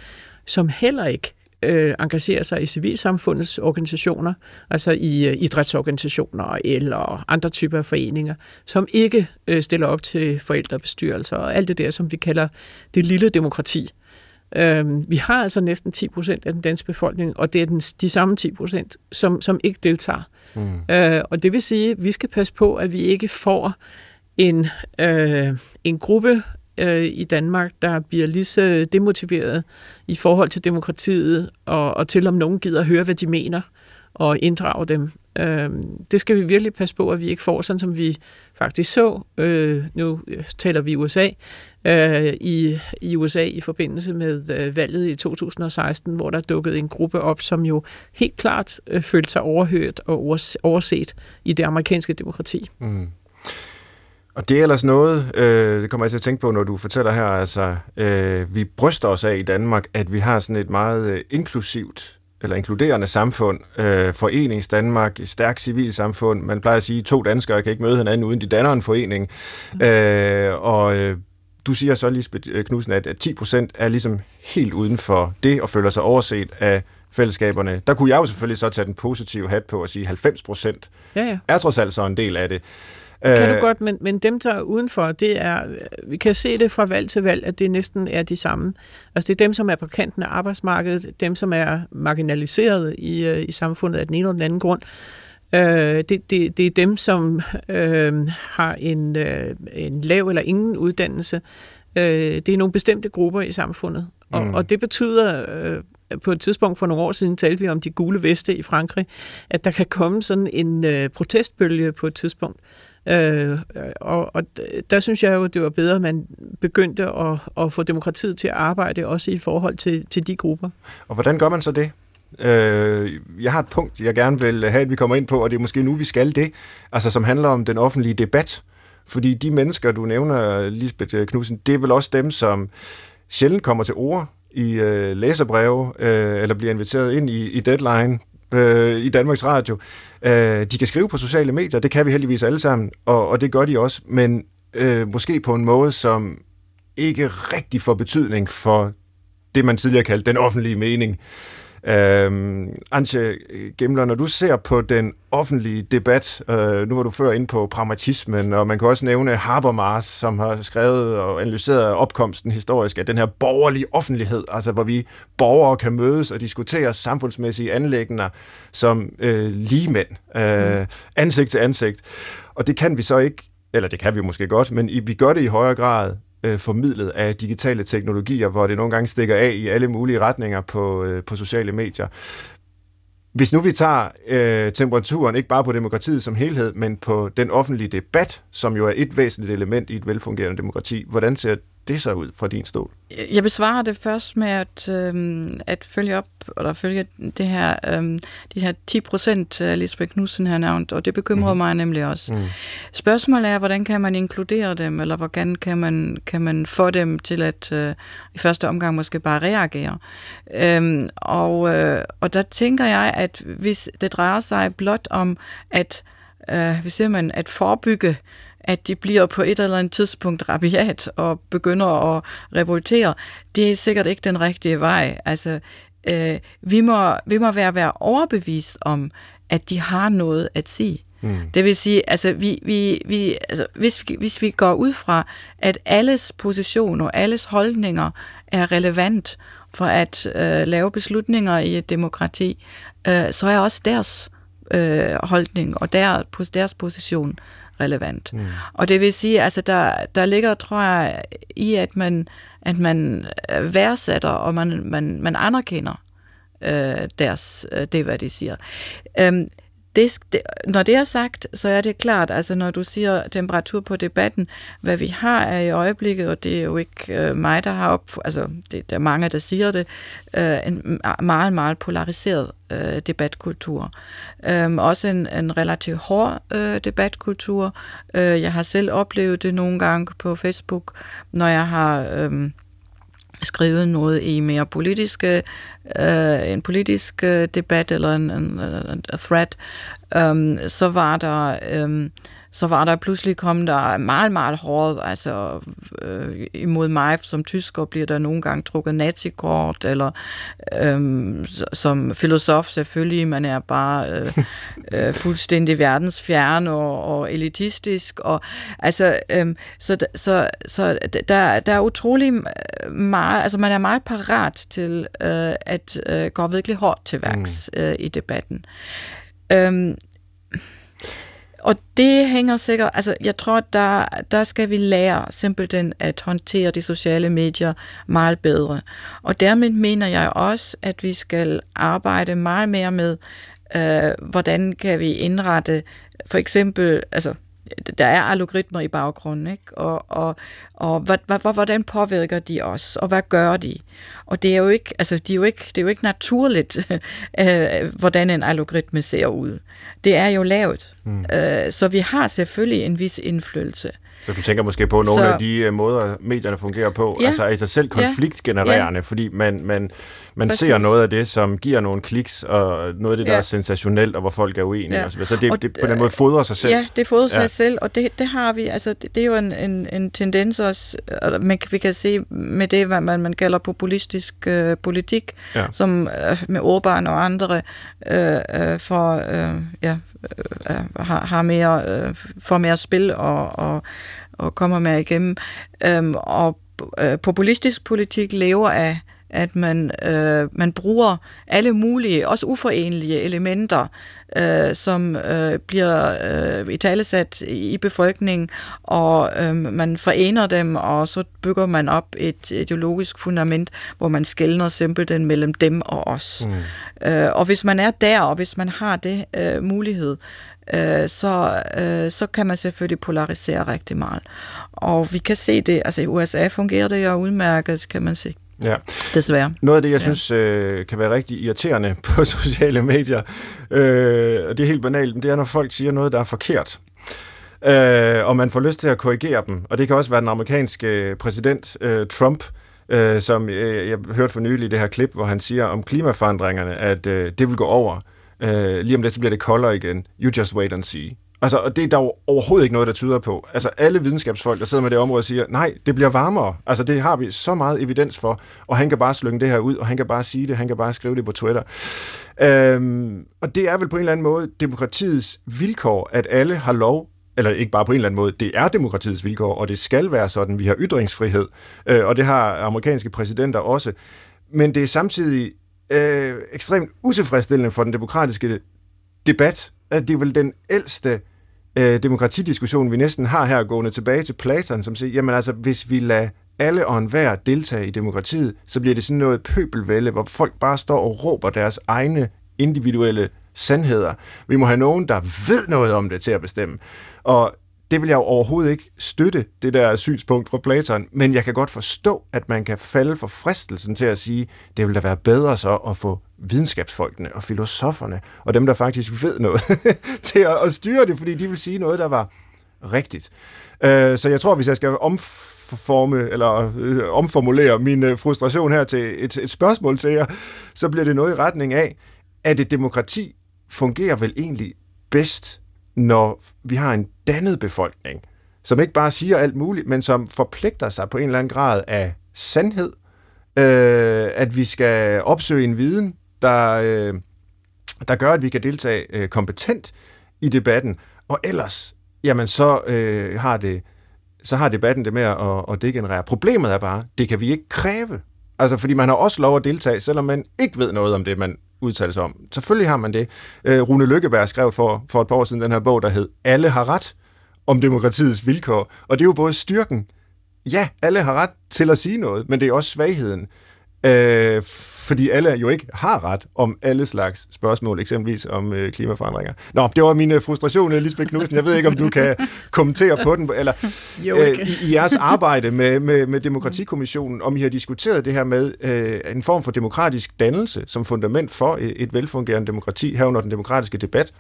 som heller ikke øh, engagerer sig i civilsamfundets organisationer, altså i øh, idrætsorganisationer eller andre typer af foreninger, som ikke øh, stiller op til forældrebestyrelser og alt det der, som vi kalder det lille demokrati. Øh, vi har altså næsten 10 procent af den danske befolkning, og det er den, de samme 10 procent, som, som ikke deltager. Mm. Øh, og det vil sige, at vi skal passe på, at vi ikke får en, øh, en gruppe øh, i Danmark, der bliver lige så demotiveret i forhold til demokratiet, og, og til om nogen gider at høre, hvad de mener, og inddrage dem. Øh, det skal vi virkelig passe på, at vi ikke får, sådan som vi faktisk så, øh, nu taler vi USA, øh, i, i USA i forbindelse med øh, valget i 2016, hvor der dukkede en gruppe op, som jo helt klart øh, følte sig overhørt og overset i det amerikanske demokrati. Mm. Og det er ellers noget, øh, det kommer jeg til at tænke på, når du fortæller her, altså, øh, vi bryster os af i Danmark, at vi har sådan et meget øh, inklusivt eller inkluderende samfund, øh, forenings Danmark, et stærkt civilsamfund. Man plejer at sige, at to danskere kan ikke møde hinanden, uden de danner en forening. Mm. Øh, og øh, du siger så, Lisbeth øh, Knudsen, at, at 10 procent er ligesom helt uden for det, og føler sig overset af fællesskaberne. Der kunne jeg jo selvfølgelig så tage den positive hat på og sige, at 90 procent ja, ja. er trods alt så en del af det. Kan du øh, godt, men, men dem, der er udenfor, det er, vi kan se det fra valg til valg, at det næsten er de samme. Altså det er dem, som er på kanten af arbejdsmarkedet, dem, som er marginaliseret i, øh, i samfundet af den ene eller den anden grund. Øh, det, det, det er dem, som øh, har en, øh, en lav eller ingen uddannelse. Øh, det er nogle bestemte grupper i samfundet. Og, mm. og det betyder, øh, på et tidspunkt for nogle år siden talte vi om de gule veste i Frankrig, at der kan komme sådan en øh, protestbølge på et tidspunkt, Øh, og, og der synes jeg jo, det var bedre, at man begyndte at, at få demokratiet til at arbejde også i forhold til, til de grupper. Og hvordan gør man så det? Øh, jeg har et punkt, jeg gerne vil have, at vi kommer ind på, og det er måske nu, vi skal det, altså som handler om den offentlige debat. Fordi de mennesker, du nævner, Lisbeth øh, Knudsen, det er vel også dem, som sjældent kommer til ord i øh, læserbreve, øh, eller bliver inviteret ind i, i deadline øh, i Danmarks Radio. Øh, de kan skrive på sociale medier, det kan vi heldigvis alle sammen, og, og det gør de også, men øh, måske på en måde, som ikke rigtig får betydning for det, man tidligere kaldte den offentlige mening. Øhm, Antje Gemler, når du ser på den offentlige debat, øh, nu var du før ind på pragmatismen, og man kan også nævne Habermas, som har skrevet og analyseret opkomsten historisk af den her borgerlige offentlighed, altså hvor vi borgere kan mødes og diskutere samfundsmæssige anlægner som øh, ligemænd, øh, mm. ansigt til ansigt. Og det kan vi så ikke, eller det kan vi måske godt, men vi gør det i højere grad øh, formidlet af digitale teknologier, hvor det nogle gange stikker af i alle mulige retninger på, øh, på sociale medier. Hvis nu vi tager øh, temperaturen ikke bare på demokratiet som helhed, men på den offentlige debat, som jo er et væsentligt element i et velfungerende demokrati, hvordan ser det så ud fra din stol? Jeg besvarer det først med at, øhm, at følge op, eller følge det her, øhm, de her 10 procent, Lisbeth Knudsen har nævnt, og det bekymrer mm. mig nemlig også. Mm. Spørgsmålet er, hvordan kan man inkludere dem, eller hvordan kan man, kan man få dem til at øh, i første omgang måske bare reagere? Øhm, og, øh, og der tænker jeg, at hvis det drejer sig blot om at, øh, hvis man, at forebygge at de bliver på et eller andet tidspunkt rabiat og begynder at revoltere, det er sikkert ikke den rigtige vej. Altså, øh, vi, må, vi må være, være overbevist om, at de har noget at sige. Mm. Det vil sige, altså, vi, vi, vi, altså, hvis, vi, hvis vi går ud fra, at alles position og alles holdninger er relevant for at øh, lave beslutninger i et demokrati, øh, så er også deres øh, holdning og der, deres position relevant. Mm. Og det vil sige, altså der, der ligger, tror jeg, i at man, at man værdsætter, og man, man, man anerkender øh, deres, øh, det, hvad de siger. Øhm, det, det, når det er sagt, så er det klart, altså når du siger temperatur på debatten, hvad vi har er i øjeblikket, og det er jo ikke øh, mig, der har op, altså det, der er mange, der siger det, øh, en meget, meget polariseret øh, debatkultur. Øh, også en, en relativt hård øh, debatkultur. Øh, jeg har selv oplevet det nogle gange på Facebook, når jeg har... Øh, skrevet noget i mere politiske, øh, en politisk øh, debat eller en, en, en thread, øh, så var der øh, så var der pludselig kommet der meget, meget hårdt, altså øh, imod mig som tysker bliver der nogle gange trukket nazikort, eller øh, som filosof selvfølgelig, man er bare øh, *laughs* øh, fuldstændig verdensfjern og, og elitistisk, og altså, øh, så, så, så der, der er utrolig meget, altså man er meget parat til øh, at øh, gå virkelig hårdt til værks mm. øh, i debatten. Øh, og det hænger sikkert, altså jeg tror, der, der skal vi lære simpelthen at håndtere de sociale medier meget bedre. Og dermed mener jeg også, at vi skal arbejde meget mere med, øh, hvordan kan vi indrette for eksempel, altså der er algoritmer i baggrunden, ikke? Og, og, og hvordan påvirker de os, og hvad gør de? Og det er jo ikke, altså, de er jo ikke, det er jo ikke naturligt, *laughs* øh, hvordan en algoritme ser ud. Det er jo lavet. Mm. Øh, så vi har selvfølgelig en vis indflydelse. Så du tænker måske på nogle så, af de uh, måder, medierne fungerer på, ja, altså i sig selv konfliktgenererende, ja, fordi man, man, man ser noget af det, som giver nogle kliks, og noget af det, der ja. er sensationelt, og hvor folk er uenige. Ja. Så det, og, det på den måde fodrer sig selv. Ja, det fodrer sig ja. selv, og det, det har vi, altså det, det er jo en, en, en tendens også, man, vi kan se med det, hvad man, man kalder populistisk øh, politik, ja. som øh, med Orbán og andre øh, øh, for, øh, ja, øh, har, har mere, øh, får mere spil og, og, og kommer med igennem. Øhm, og øh, populistisk politik lever af at man, øh, man bruger alle mulige, også uforenelige elementer, øh, som øh, bliver øh, i talesat i befolkningen, og øh, man forener dem, og så bygger man op et ideologisk fundament, hvor man skældner simpelthen mellem dem og os. Mm. Øh, og hvis man er der, og hvis man har det øh, mulighed, øh, så, øh, så kan man selvfølgelig polarisere rigtig meget. Og vi kan se det, altså i USA fungerer det jo udmærket, kan man sige. Ja. Desværre. Noget af det, jeg ja. synes øh, kan være rigtig irriterende *laughs* på sociale medier, øh, og det er helt banalt, det er, når folk siger noget, der er forkert. Øh, og man får lyst til at korrigere dem. Og det kan også være den amerikanske præsident øh, Trump, øh, som øh, jeg hørte for nylig det her klip, hvor han siger om klimaforandringerne, at øh, det vil gå over. Øh, lige om lidt, så bliver det koldere igen. You just wait and see. Altså, og det er der jo overhovedet ikke noget, der tyder på. Altså, alle videnskabsfolk, der sidder med det område, siger, nej, det bliver varmere. Altså, det har vi så meget evidens for, og han kan bare slynge det her ud, og han kan bare sige det, han kan bare skrive det på Twitter. Øhm, og det er vel på en eller anden måde demokratiets vilkår, at alle har lov eller ikke bare på en eller anden måde, det er demokratiets vilkår, og det skal være sådan. Vi har ytringsfrihed, øh, og det har amerikanske præsidenter også. Men det er samtidig øh, ekstremt utilfredsstillende for den demokratiske debat, at det er vel den ældste øh, demokratidiskussion, vi næsten har her, gående tilbage til Platon, som siger, jamen altså, hvis vi lader alle og enhver deltage i demokratiet, så bliver det sådan noget pøbelvælde, hvor folk bare står og råber deres egne individuelle sandheder. Vi må have nogen, der ved noget om det til at bestemme. Og det vil jeg jo overhovedet ikke støtte, det der synspunkt fra Platon, men jeg kan godt forstå, at man kan falde for fristelsen til at sige, det vil da være bedre så at få videnskabsfolkene og filosoferne og dem, der faktisk ved noget, *laughs* til at, styre det, fordi de vil sige noget, der var rigtigt. Øh, så jeg tror, hvis jeg skal omforme eller øh, omformulere min øh, frustration her til et, et spørgsmål til jer, så bliver det noget i retning af, at et demokrati fungerer vel egentlig bedst, når vi har en dannet befolkning, som ikke bare siger alt muligt, men som forpligter sig på en eller anden grad af sandhed, øh, at vi skal opsøge en viden, der, øh, der gør, at vi kan deltage øh, kompetent i debatten, og ellers, jamen så øh, har det så har debatten det med at, at degenerere. Problemet er bare, det kan vi ikke kræve. Altså, fordi man har også lov at deltage, selvom man ikke ved noget om det, man udtale sig om. Selvfølgelig har man det. Øh, Rune Lykkeberg skrev for, for et par år siden den her bog, der hed Alle har ret om demokratiets vilkår. Og det er jo både styrken, ja, alle har ret til at sige noget, men det er også svagheden. Øh, fordi alle jo ikke har ret om alle slags spørgsmål, eksempelvis om øh, klimaforandringer. Nå, det var min øh, frustration, Lisbeth Knudsen. Jeg ved ikke, om du kan kommentere på den, eller jo, okay. øh, i, i jeres arbejde med, med, med Demokratikommissionen, om I har diskuteret det her med øh, en form for demokratisk dannelse som fundament for et, et velfungerende demokrati, herunder den demokratiske debat.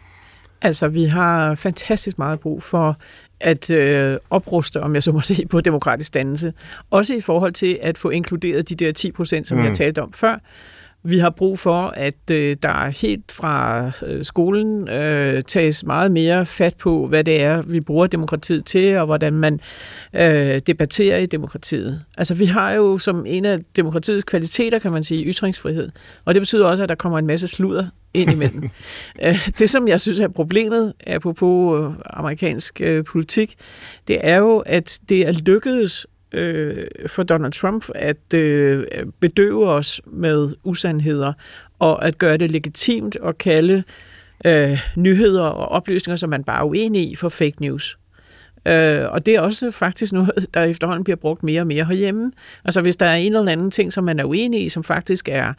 Altså, vi har fantastisk meget brug for at øh, opruste, om jeg så må sige, på demokratisk dannelse. Også i forhold til at få inkluderet de der 10 procent, som mm. jeg talte om før. Vi har brug for, at øh, der helt fra øh, skolen øh, tages meget mere fat på, hvad det er, vi bruger demokratiet til, og hvordan man øh, debatterer i demokratiet. Altså vi har jo som en af demokratiets kvaliteter, kan man sige, ytringsfrihed. Og det betyder også, at der kommer en masse sludder ind imellem. *laughs* Øh, det, som jeg synes er problemet, apropos øh, amerikansk øh, politik, det er jo, at det er lykkedes øh, for Donald Trump at øh, bedøve os med usandheder og at gøre det legitimt at kalde øh, nyheder og oplysninger, som man bare er uenig i, for fake news. Øh, og det er også faktisk noget, der efterhånden bliver brugt mere og mere herhjemme. Altså hvis der er en eller anden ting, som man er uenig i, som faktisk er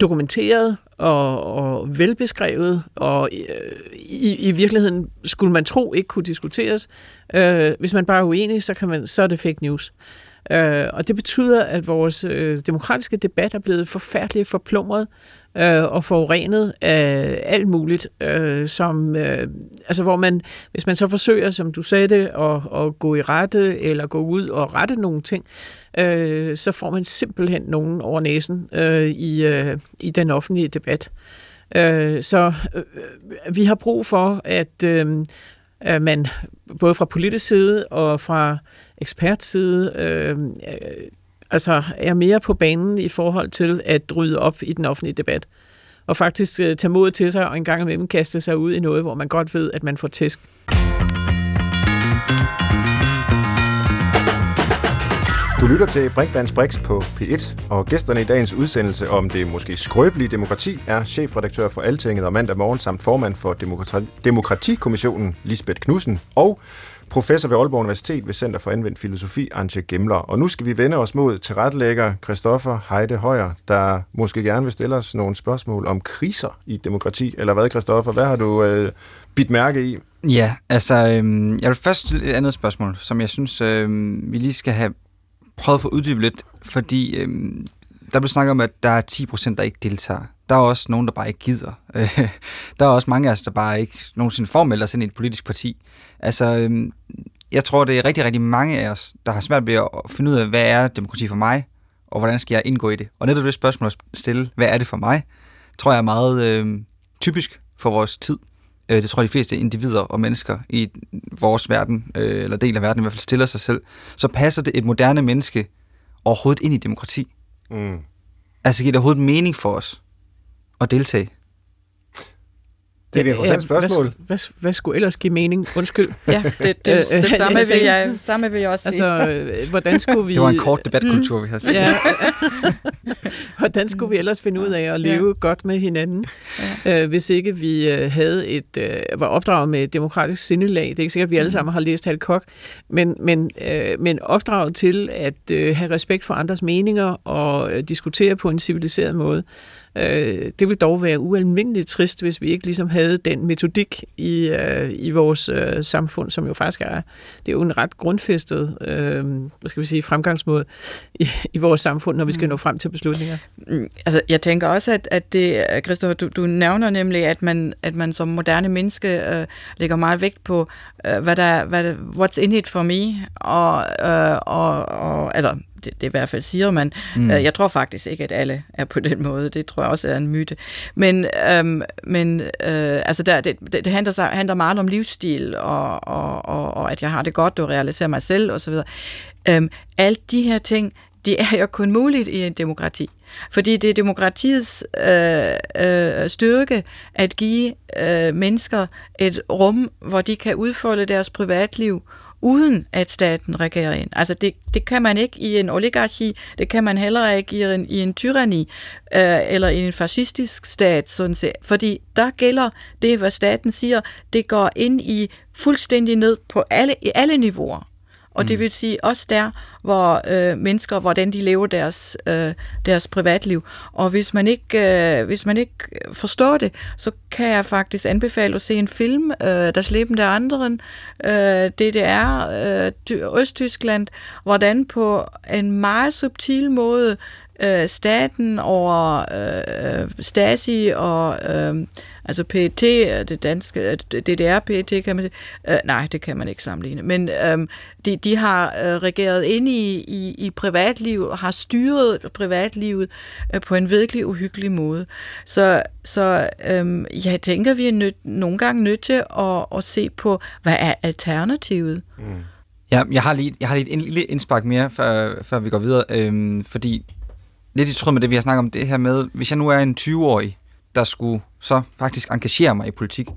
dokumenteret og, og velbeskrevet, og øh, i, i virkeligheden skulle man tro ikke kunne diskuteres. Øh, hvis man bare er uenig, så, kan man, så er det fake news. Øh, og det betyder, at vores øh, demokratiske debat er blevet forfærdeligt forplumret øh, og forurenet af alt muligt, øh, som, øh, altså hvor man, hvis man så forsøger, som du sagde det, at, at gå i rette eller gå ud og rette nogle ting, øh, så får man simpelthen nogen over næsen øh, i, øh, i den offentlige debat. Øh, så øh, vi har brug for, at øh, man både fra politisk side og fra ekspertside øh, øh, altså er mere på banen i forhold til at rydde op i den offentlige debat. Og faktisk øh, tage mod til sig og en gang imellem kaste sig ud i noget, hvor man godt ved, at man får tæsk. Du lytter til Brinkmanns Brix på P1, og gæsterne i dagens udsendelse om det måske skrøbelige demokrati er chefredaktør for Altinget og mandag morgen samt formand for Demokrati Demokratikommissionen Lisbeth Knudsen og professor ved Aalborg Universitet ved Center for Anvendt Filosofi, Antje Gemler. Og nu skal vi vende os mod tilrettelægger Christoffer Heide Højer, der måske gerne vil stille os nogle spørgsmål om kriser i demokrati. Eller hvad, Christoffer? Hvad har du øh, bidt mærke i? Ja, altså, øh, jeg vil først stille et andet spørgsmål, som jeg synes, øh, vi lige skal have prøvet at få uddybet lidt, fordi øh, der blev snakket om, at der er 10%, der ikke deltager. Der er også nogen, der bare ikke gider. *laughs* der er også mange af os, der bare ikke nogensinde formelt sig ind i et politisk parti. Altså, øh, jeg tror, det er rigtig, rigtig mange af os, der har svært ved at finde ud af, hvad er demokrati for mig, og hvordan skal jeg indgå i det. Og netop det spørgsmål at stille, hvad er det for mig, tror jeg er meget øh, typisk for vores tid. Øh, det tror jeg, de fleste individer og mennesker i vores verden, øh, eller del af verden i hvert fald, stiller sig selv. Så passer det et moderne menneske overhovedet ind i demokrati? Mm. Altså giver det overhovedet mening for os at deltage? Det er et interessant spørgsmål. Hvad, hvad, hvad skulle ellers give mening? Undskyld. *laughs* Ja, det, det, det, det samme, vil jeg, *laughs* samme vil jeg også sige. Altså, hvordan skulle vi... Det var en kort debatkultur, mm. vi havde. Ja. *laughs* hvordan skulle vi ellers finde ud af at leve ja. godt med hinanden, ja. øh, hvis ikke vi øh, havde et øh, var opdraget med et demokratisk sindelag. Det er ikke sikkert, at vi alle mm. sammen har læst Hal Kok, men, men, øh, men opdraget til at øh, have respekt for andres meninger og øh, diskutere på en civiliseret måde. Øh, det vil dog være ualmindeligt trist, hvis vi ikke ligesom havde den metodik i, øh, i vores øh, samfund, som jo faktisk er, det er jo en ret grundfæstet øh, hvad skal vi sige, fremgangsmåde i, i vores samfund, når vi skal mm. nå frem til beslutninger. Mm, altså, jeg tænker også, at, at det, Christoffer, du, du nævner nemlig, at man, at man som moderne menneske øh, lægger meget vægt på, øh, hvad der, hvad, what's in it for me, og, øh, og, og altså, det, det i hvert fald siger man. Mm. Øh, jeg tror faktisk ikke, at alle er på den måde. Det tror jeg også er en myte. Men, øhm, men øh, altså der, det, det handler, sig, handler meget om livsstil, og, og, og, og at jeg har det godt, og realiserer mig selv osv. Øhm, alt de her ting, de er jo kun muligt i en demokrati. Fordi det er demokratiets øh, øh, styrke at give øh, mennesker et rum, hvor de kan udfolde deres privatliv, uden at staten regerer ind. Altså det, det kan man ikke i en oligarki, det kan man heller ikke i en, i en tyranni øh, eller i en fascistisk stat, sådan set. fordi der gælder det, hvad staten siger, det går ind i fuldstændig ned på alle, i alle niveauer. Og det mm. vil sige også der, hvor øh, mennesker, hvordan de lever deres, øh, deres privatliv. Og hvis man, ikke, øh, hvis man ikke forstår det, så kan jeg faktisk anbefale at se en film, øh, Der Leben der anderen, øh, DDR, øh, Østtyskland, hvordan på en meget subtil måde øh, staten over øh, Stasi og øh, altså PET, det danske, DDR PET kan man sige, øh, nej, det kan man ikke sammenligne, men øh, de, de har øh, regeret ind i, i, i privatliv og har styret privatlivet øh, på en virkelig uhyggelig måde. Så, så øh, jeg tænker, vi er nødt, nogle gange nødt til at, at se på, hvad er alternativet? Mm. Ja, jeg har lige, jeg har lige et lille indspark mere, før, før vi går videre, øhm, fordi lidt i tråd med det, vi har snakket om det her med, hvis jeg nu er en 20-årig, der skulle så faktisk engagere mig i politik,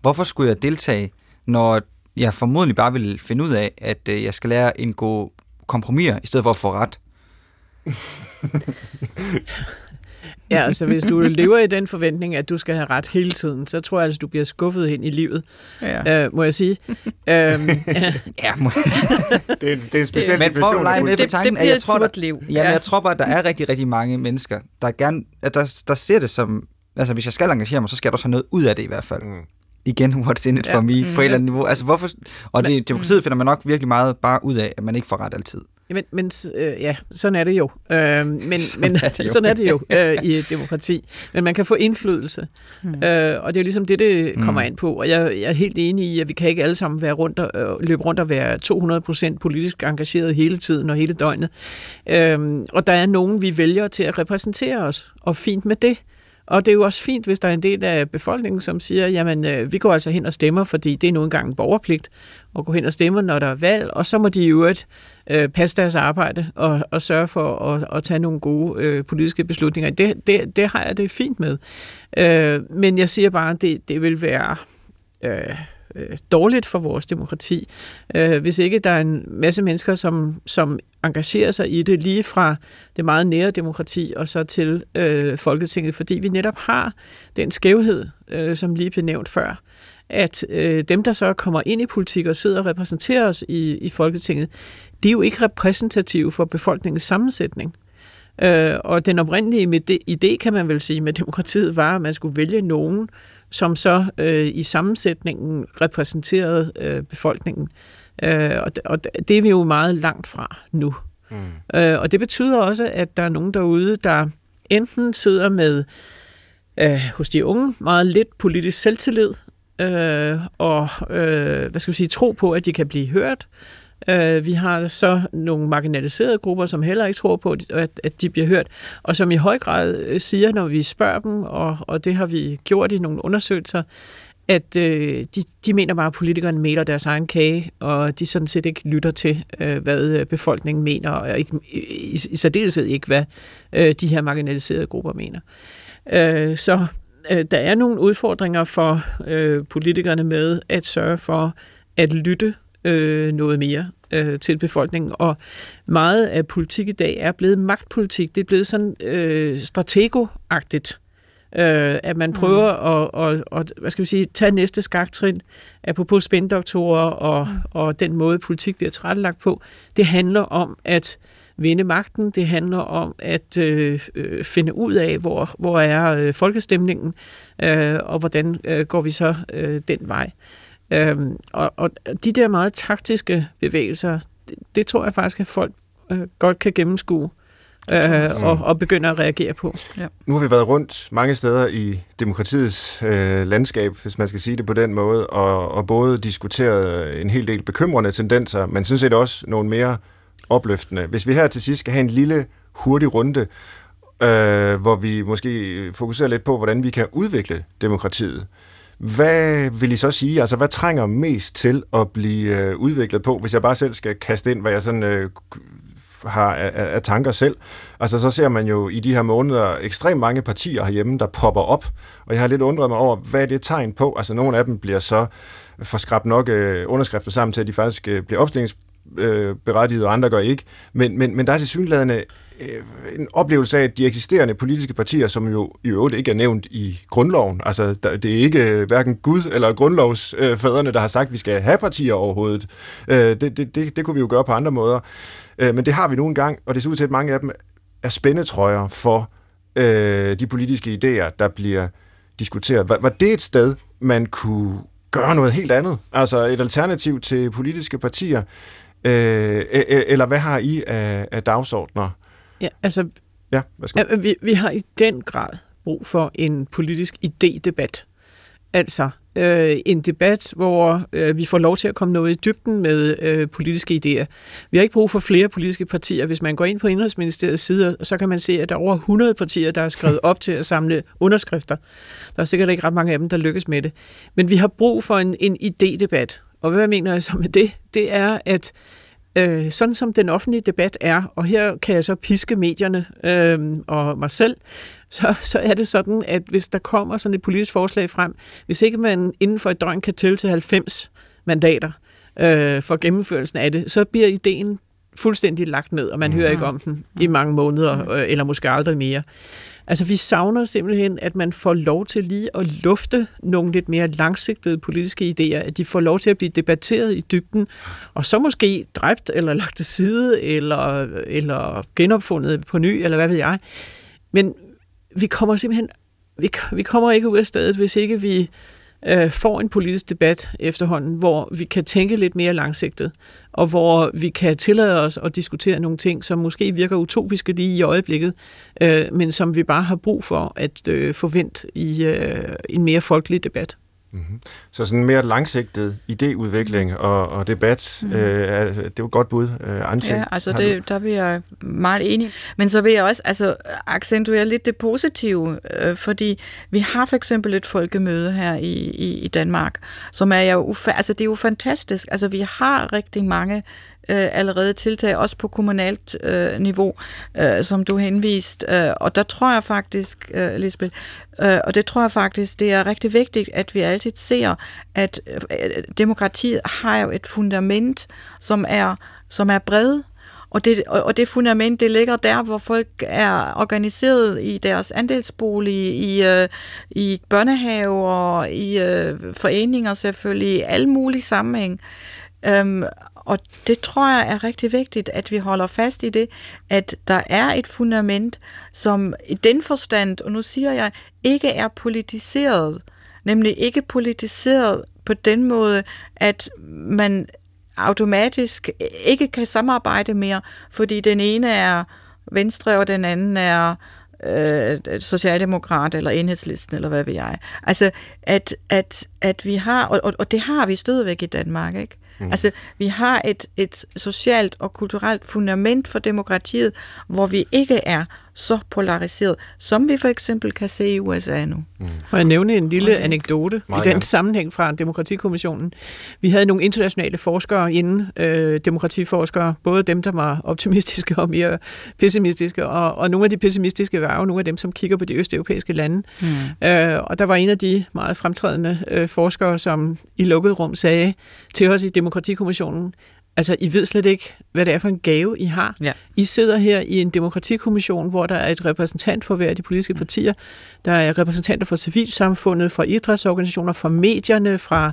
hvorfor skulle jeg deltage, når jeg formodentlig bare vil finde ud af, at øh, jeg skal lære en god kompromis, i stedet for at få ret? *laughs* Ja, altså hvis du *laughs* lever i den forventning, at du skal have ret hele tiden, så tror jeg altså, du bliver skuffet ind i livet, ja. øh, må jeg sige. øhm, ja. *laughs* ja må... det, er, det er en speciel men prøv at lege med det, tanken, det, det jeg tror, der, liv. Ja, men jeg tror bare, at der er rigtig, rigtig mange mennesker, der gerne, at der, der ser det som, altså hvis jeg skal engagere mig, så skal jeg også have noget ud af det i hvert fald. Mm igen, what's in it for ja. me, mm, på et eller andet niveau. Altså, hvorfor, og det, demokratiet mm. finder man nok virkelig meget bare ud af, at man ikke får ret altid. Jamen, men øh, ja, sådan er det jo. Øh, men, *laughs* sådan, men, er det jo. sådan er det jo øh, i et demokrati. Men man kan få indflydelse, mm. øh, og det er jo ligesom det, det kommer mm. ind på. Og jeg, jeg er helt enig i, at vi kan ikke alle sammen være rundt og, øh, løbe rundt og være 200% politisk engageret hele tiden og hele døgnet. Øh, og der er nogen, vi vælger til at repræsentere os, og fint med det. Og det er jo også fint, hvis der er en del af befolkningen, som siger, jamen øh, vi går altså hen og stemmer, fordi det er nu engang en borgerpligt at gå hen og stemme, når der er valg, og så må de i øvrigt øh, passe deres arbejde og, og sørge for at, at tage nogle gode øh, politiske beslutninger. Det, det, det har jeg det fint med. Øh, men jeg siger bare, at det, det vil være... Øh, øh, dårligt for vores demokrati, øh, hvis ikke der er en masse mennesker, som, som engagerer sig i det, lige fra det meget nære demokrati og så til øh, Folketinget, fordi vi netop har den skævhed, øh, som lige blev nævnt før, at øh, dem, der så kommer ind i politik og sidder og repræsenterer os i, i Folketinget, de er jo ikke repræsentative for befolkningens sammensætning. Øh, og den oprindelige idé, kan man vel sige, med demokratiet var, at man skulle vælge nogen, som så øh, i sammensætningen repræsenterede øh, befolkningen. Øh, og, og det er vi jo meget langt fra nu. Mm. Øh, og det betyder også, at der er nogen derude, der enten sidder med øh, hos de unge meget lidt politisk selvtillid, øh, og øh, hvad skal vi sige, tro på, at de kan blive hørt, Øh, Øh, vi har så nogle marginaliserede grupper, som heller ikke tror på, at, at de bliver hørt, og som i høj grad øh, siger, når vi spørger dem, og, og det har vi gjort i nogle undersøgelser, at øh, de, de mener bare, at politikerne mener deres egen kage, og de sådan set ikke lytter til, øh, hvad øh, befolkningen mener, og ikke, i, i særdeleshed ikke, hvad øh, de her marginaliserede grupper mener. Øh, så øh, der er nogle udfordringer for øh, politikerne med at sørge for at lytte øh, noget mere øh, til befolkningen. Og meget af politik i dag er blevet magtpolitik. Det er blevet sådan øh, strategoagtigt. Øh, at man prøver mm. at, at, at, hvad skal vi sige, tage næste skaktrin, apropos spændoktorer og, mm. og den måde, politik bliver tilrettelagt på. Det handler om at vinde magten. Det handler om at øh, øh, finde ud af, hvor, hvor er øh, folkestemningen, øh, og hvordan øh, går vi så øh, den vej. Øhm, og, og de der meget taktiske bevægelser, det, det tror jeg faktisk, at folk øh, godt kan gennemskue øh, og, og begynde at reagere på. Ja. Nu har vi været rundt mange steder i demokratiets øh, landskab, hvis man skal sige det på den måde, og, og både diskuteret en hel del bekymrende tendenser, men synes set også nogle mere opløftende. Hvis vi her til sidst skal have en lille hurtig runde, øh, hvor vi måske fokuserer lidt på, hvordan vi kan udvikle demokratiet. Hvad vil I så sige? Altså, hvad trænger mest til at blive øh, udviklet på, hvis jeg bare selv skal kaste ind, hvad jeg sådan øh, har af, af tanker selv? Altså, så ser man jo i de her måneder ekstremt mange partier herhjemme, der popper op, og jeg har lidt undret mig over, hvad er det tegn på? Altså, nogle af dem bliver så skrabt nok øh, underskrifter sammen til, at de faktisk øh, bliver opstillingsberettiget, og andre gør ikke. Men, men, men der er til synlædende Øh, en oplevelse af, at de eksisterende politiske partier, som jo i øvrigt ikke er nævnt i grundloven, altså det er ikke øh, hverken Gud eller grundlovsfædrene, der har sagt, at vi skal have partier overhovedet. Øh, det, det, det, det kunne vi jo gøre på andre måder. Øh, men det har vi nu engang, og det ser ud til, at mange af dem er spændetrøjer for øh, de politiske idéer, der bliver diskuteret. Var, var det et sted, man kunne gøre noget helt andet? Altså et alternativ til politiske partier? Øh, e, e, eller hvad har I af, af dagsordner? Ja, altså, ja, værsgo. vi, vi har i den grad brug for en politisk idédebat. Altså øh, en debat, hvor øh, vi får lov til at komme noget i dybden med øh, politiske idéer. Vi har ikke brug for flere politiske partier. Hvis man går ind på Indrigsministeriets side, så kan man se, at der er over 100 partier, der er skrevet op til at samle underskrifter. Der er sikkert ikke ret mange af dem, der lykkes med det. Men vi har brug for en, en idédebat. Og hvad mener jeg så med det? Det er, at øh, sådan som den offentlige debat er, og her kan jeg så piske medierne øh, og mig selv, *laughs* så, så er det sådan, at hvis der kommer sådan et politisk forslag frem, hvis ikke man inden for et døgn kan tælle til 90 mandater øh, for gennemførelsen af det, så bliver ideen fuldstændig lagt ned, og man mm. hører ikke om den i mange måneder, øh, eller måske aldrig mere. Altså, vi savner simpelthen, at man får lov til lige at lufte nogle lidt mere langsigtede politiske idéer, at de får lov til at blive debatteret i dybden, og så måske dræbt eller *laughs* lagt til side, eller, eller genopfundet på ny, eller hvad ved jeg. Men vi kommer simpelthen vi, vi kommer ikke ud af stedet, hvis ikke vi øh, får en politisk debat efterhånden, hvor vi kan tænke lidt mere langsigtet, og hvor vi kan tillade os at diskutere nogle ting, som måske virker utopiske lige i øjeblikket, øh, men som vi bare har brug for at øh, forvente i øh, en mere folkelig debat. Mm-hmm. Så sådan en mere langsigtet idéudvikling og, og debat, mm. øh, er, det er jo et godt bud, øh, Antje. Ja, altså det, der vil jeg meget enig. Men så vil jeg også altså, accentuere lidt det positive, øh, fordi vi har for eksempel et folkemøde her i, i, i Danmark, som er jo, altså det er jo fantastisk. Altså vi har rigtig mange øh, allerede tiltag, også på kommunalt øh, niveau, øh, som du henvist. Øh, og der tror jeg faktisk, øh, Lisbeth, øh, og det tror jeg faktisk, det er rigtig vigtigt, at vi altid ser, at øh, øh demokratiet har jo et fundament, som er, som er bredt, og det, og det fundament, det ligger der, hvor folk er organiseret i deres andelsbolig, i, øh, i børnehaver, i øh, foreninger selvfølgelig, i alle mulige sammenhæng. Øhm, og det tror jeg er rigtig vigtigt, at vi holder fast i det, at der er et fundament, som i den forstand, og nu siger jeg, ikke er politiseret, nemlig ikke politiseret på den måde, at man automatisk ikke kan samarbejde mere, fordi den ene er venstre, og den anden er øh, socialdemokrat eller enhedslisten, eller hvad ved jeg. Altså, at, at, at vi har, og, og det har vi stadigvæk i Danmark, ikke? Mm. Altså, vi har et, et socialt og kulturelt fundament for demokratiet, hvor vi ikke er så polariseret, som vi for eksempel kan se i USA nu. Mm. Og jeg nævne en lille okay. anekdote Meget i den gerne. sammenhæng fra Demokratikommissionen. Vi havde nogle internationale forskere inden, øh, demokratiforskere, både dem, der var optimistiske og mere pessimistiske, og, og nogle af de pessimistiske var jo nogle af dem, som kigger på de østeuropæiske lande. Mm. Øh, og der var en af de meget fremtrædende øh, forskere, som i lukket rum sagde til os i Demokratikommissionen, Altså, I ved slet ikke, hvad det er for en gave, I har. Ja. I sidder her i en demokratikommission, hvor der er et repræsentant for hver af de politiske partier. Der er repræsentanter for civilsamfundet, fra idrætsorganisationer, fra medierne, fra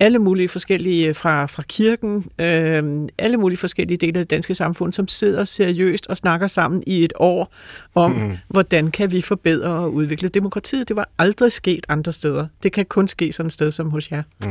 alle mulige forskellige, fra, fra kirken, øh, alle mulige forskellige dele af det danske samfund, som sidder seriøst og snakker sammen i et år om, mm. hvordan kan vi forbedre og udvikle demokratiet. Det var aldrig sket andre steder. Det kan kun ske sådan et sted som hos jer. Mm.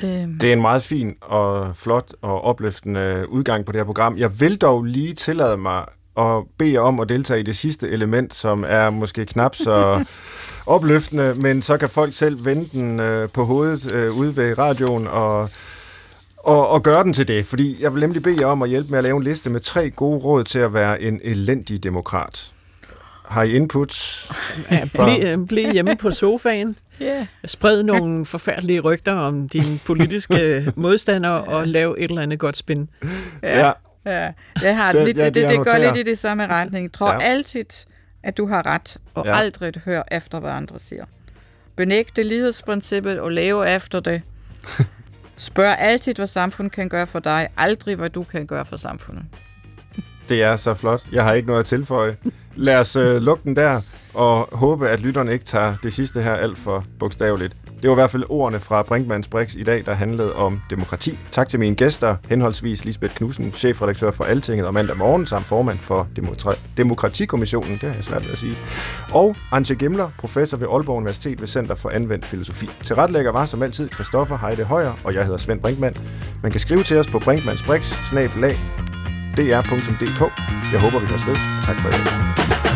Det... det er en meget fin og flot og opløftende udgang på det her program. Jeg vil dog lige tillade mig at bede om at deltage i det sidste element, som er måske knap så *laughs* opløftende, men så kan folk selv vende den øh, på hovedet øh, ude ved radioen og, og, og gøre den til det. Fordi jeg vil nemlig bede jer om at hjælpe med at lave en liste med tre gode råd til at være en elendig demokrat. Har I input? Ja, bliv, bliv hjemme på sofaen. Yeah. Spred nogle forfærdelige rygter om dine *laughs* politiske modstandere og lav et eller andet godt spin. Ja, ja. Det, har det, lidt, det, det, det går lidt i det samme retning. Tror ja. altid, at du har ret, og ja. aldrig hør efter, hvad andre siger. Benægte lighedsprincippet og leve efter det. Spørg altid, hvad samfundet kan gøre for dig, aldrig, hvad du kan gøre for samfundet. Det er så flot. Jeg har ikke noget at tilføje. Lad os øh, lukke den der og håbe, at lytterne ikke tager det sidste her alt for bogstaveligt. Det var i hvert fald ordene fra Brinkmanns Brix i dag, der handlede om demokrati. Tak til mine gæster, henholdsvis Lisbeth Knudsen, chefredaktør for Altinget og mandag morgen, samt formand for Demokratikommissionen, det har jeg svært ved at sige, og Antje Gemler, professor ved Aalborg Universitet ved Center for Anvendt Filosofi. Til retlægger var som altid Christoffer Heide Højer, og jeg hedder Svend Brinkmann. Man kan skrive til os på brinkmannsbrix, dr.dk. Jeg håber, vi høres ved. Tak for i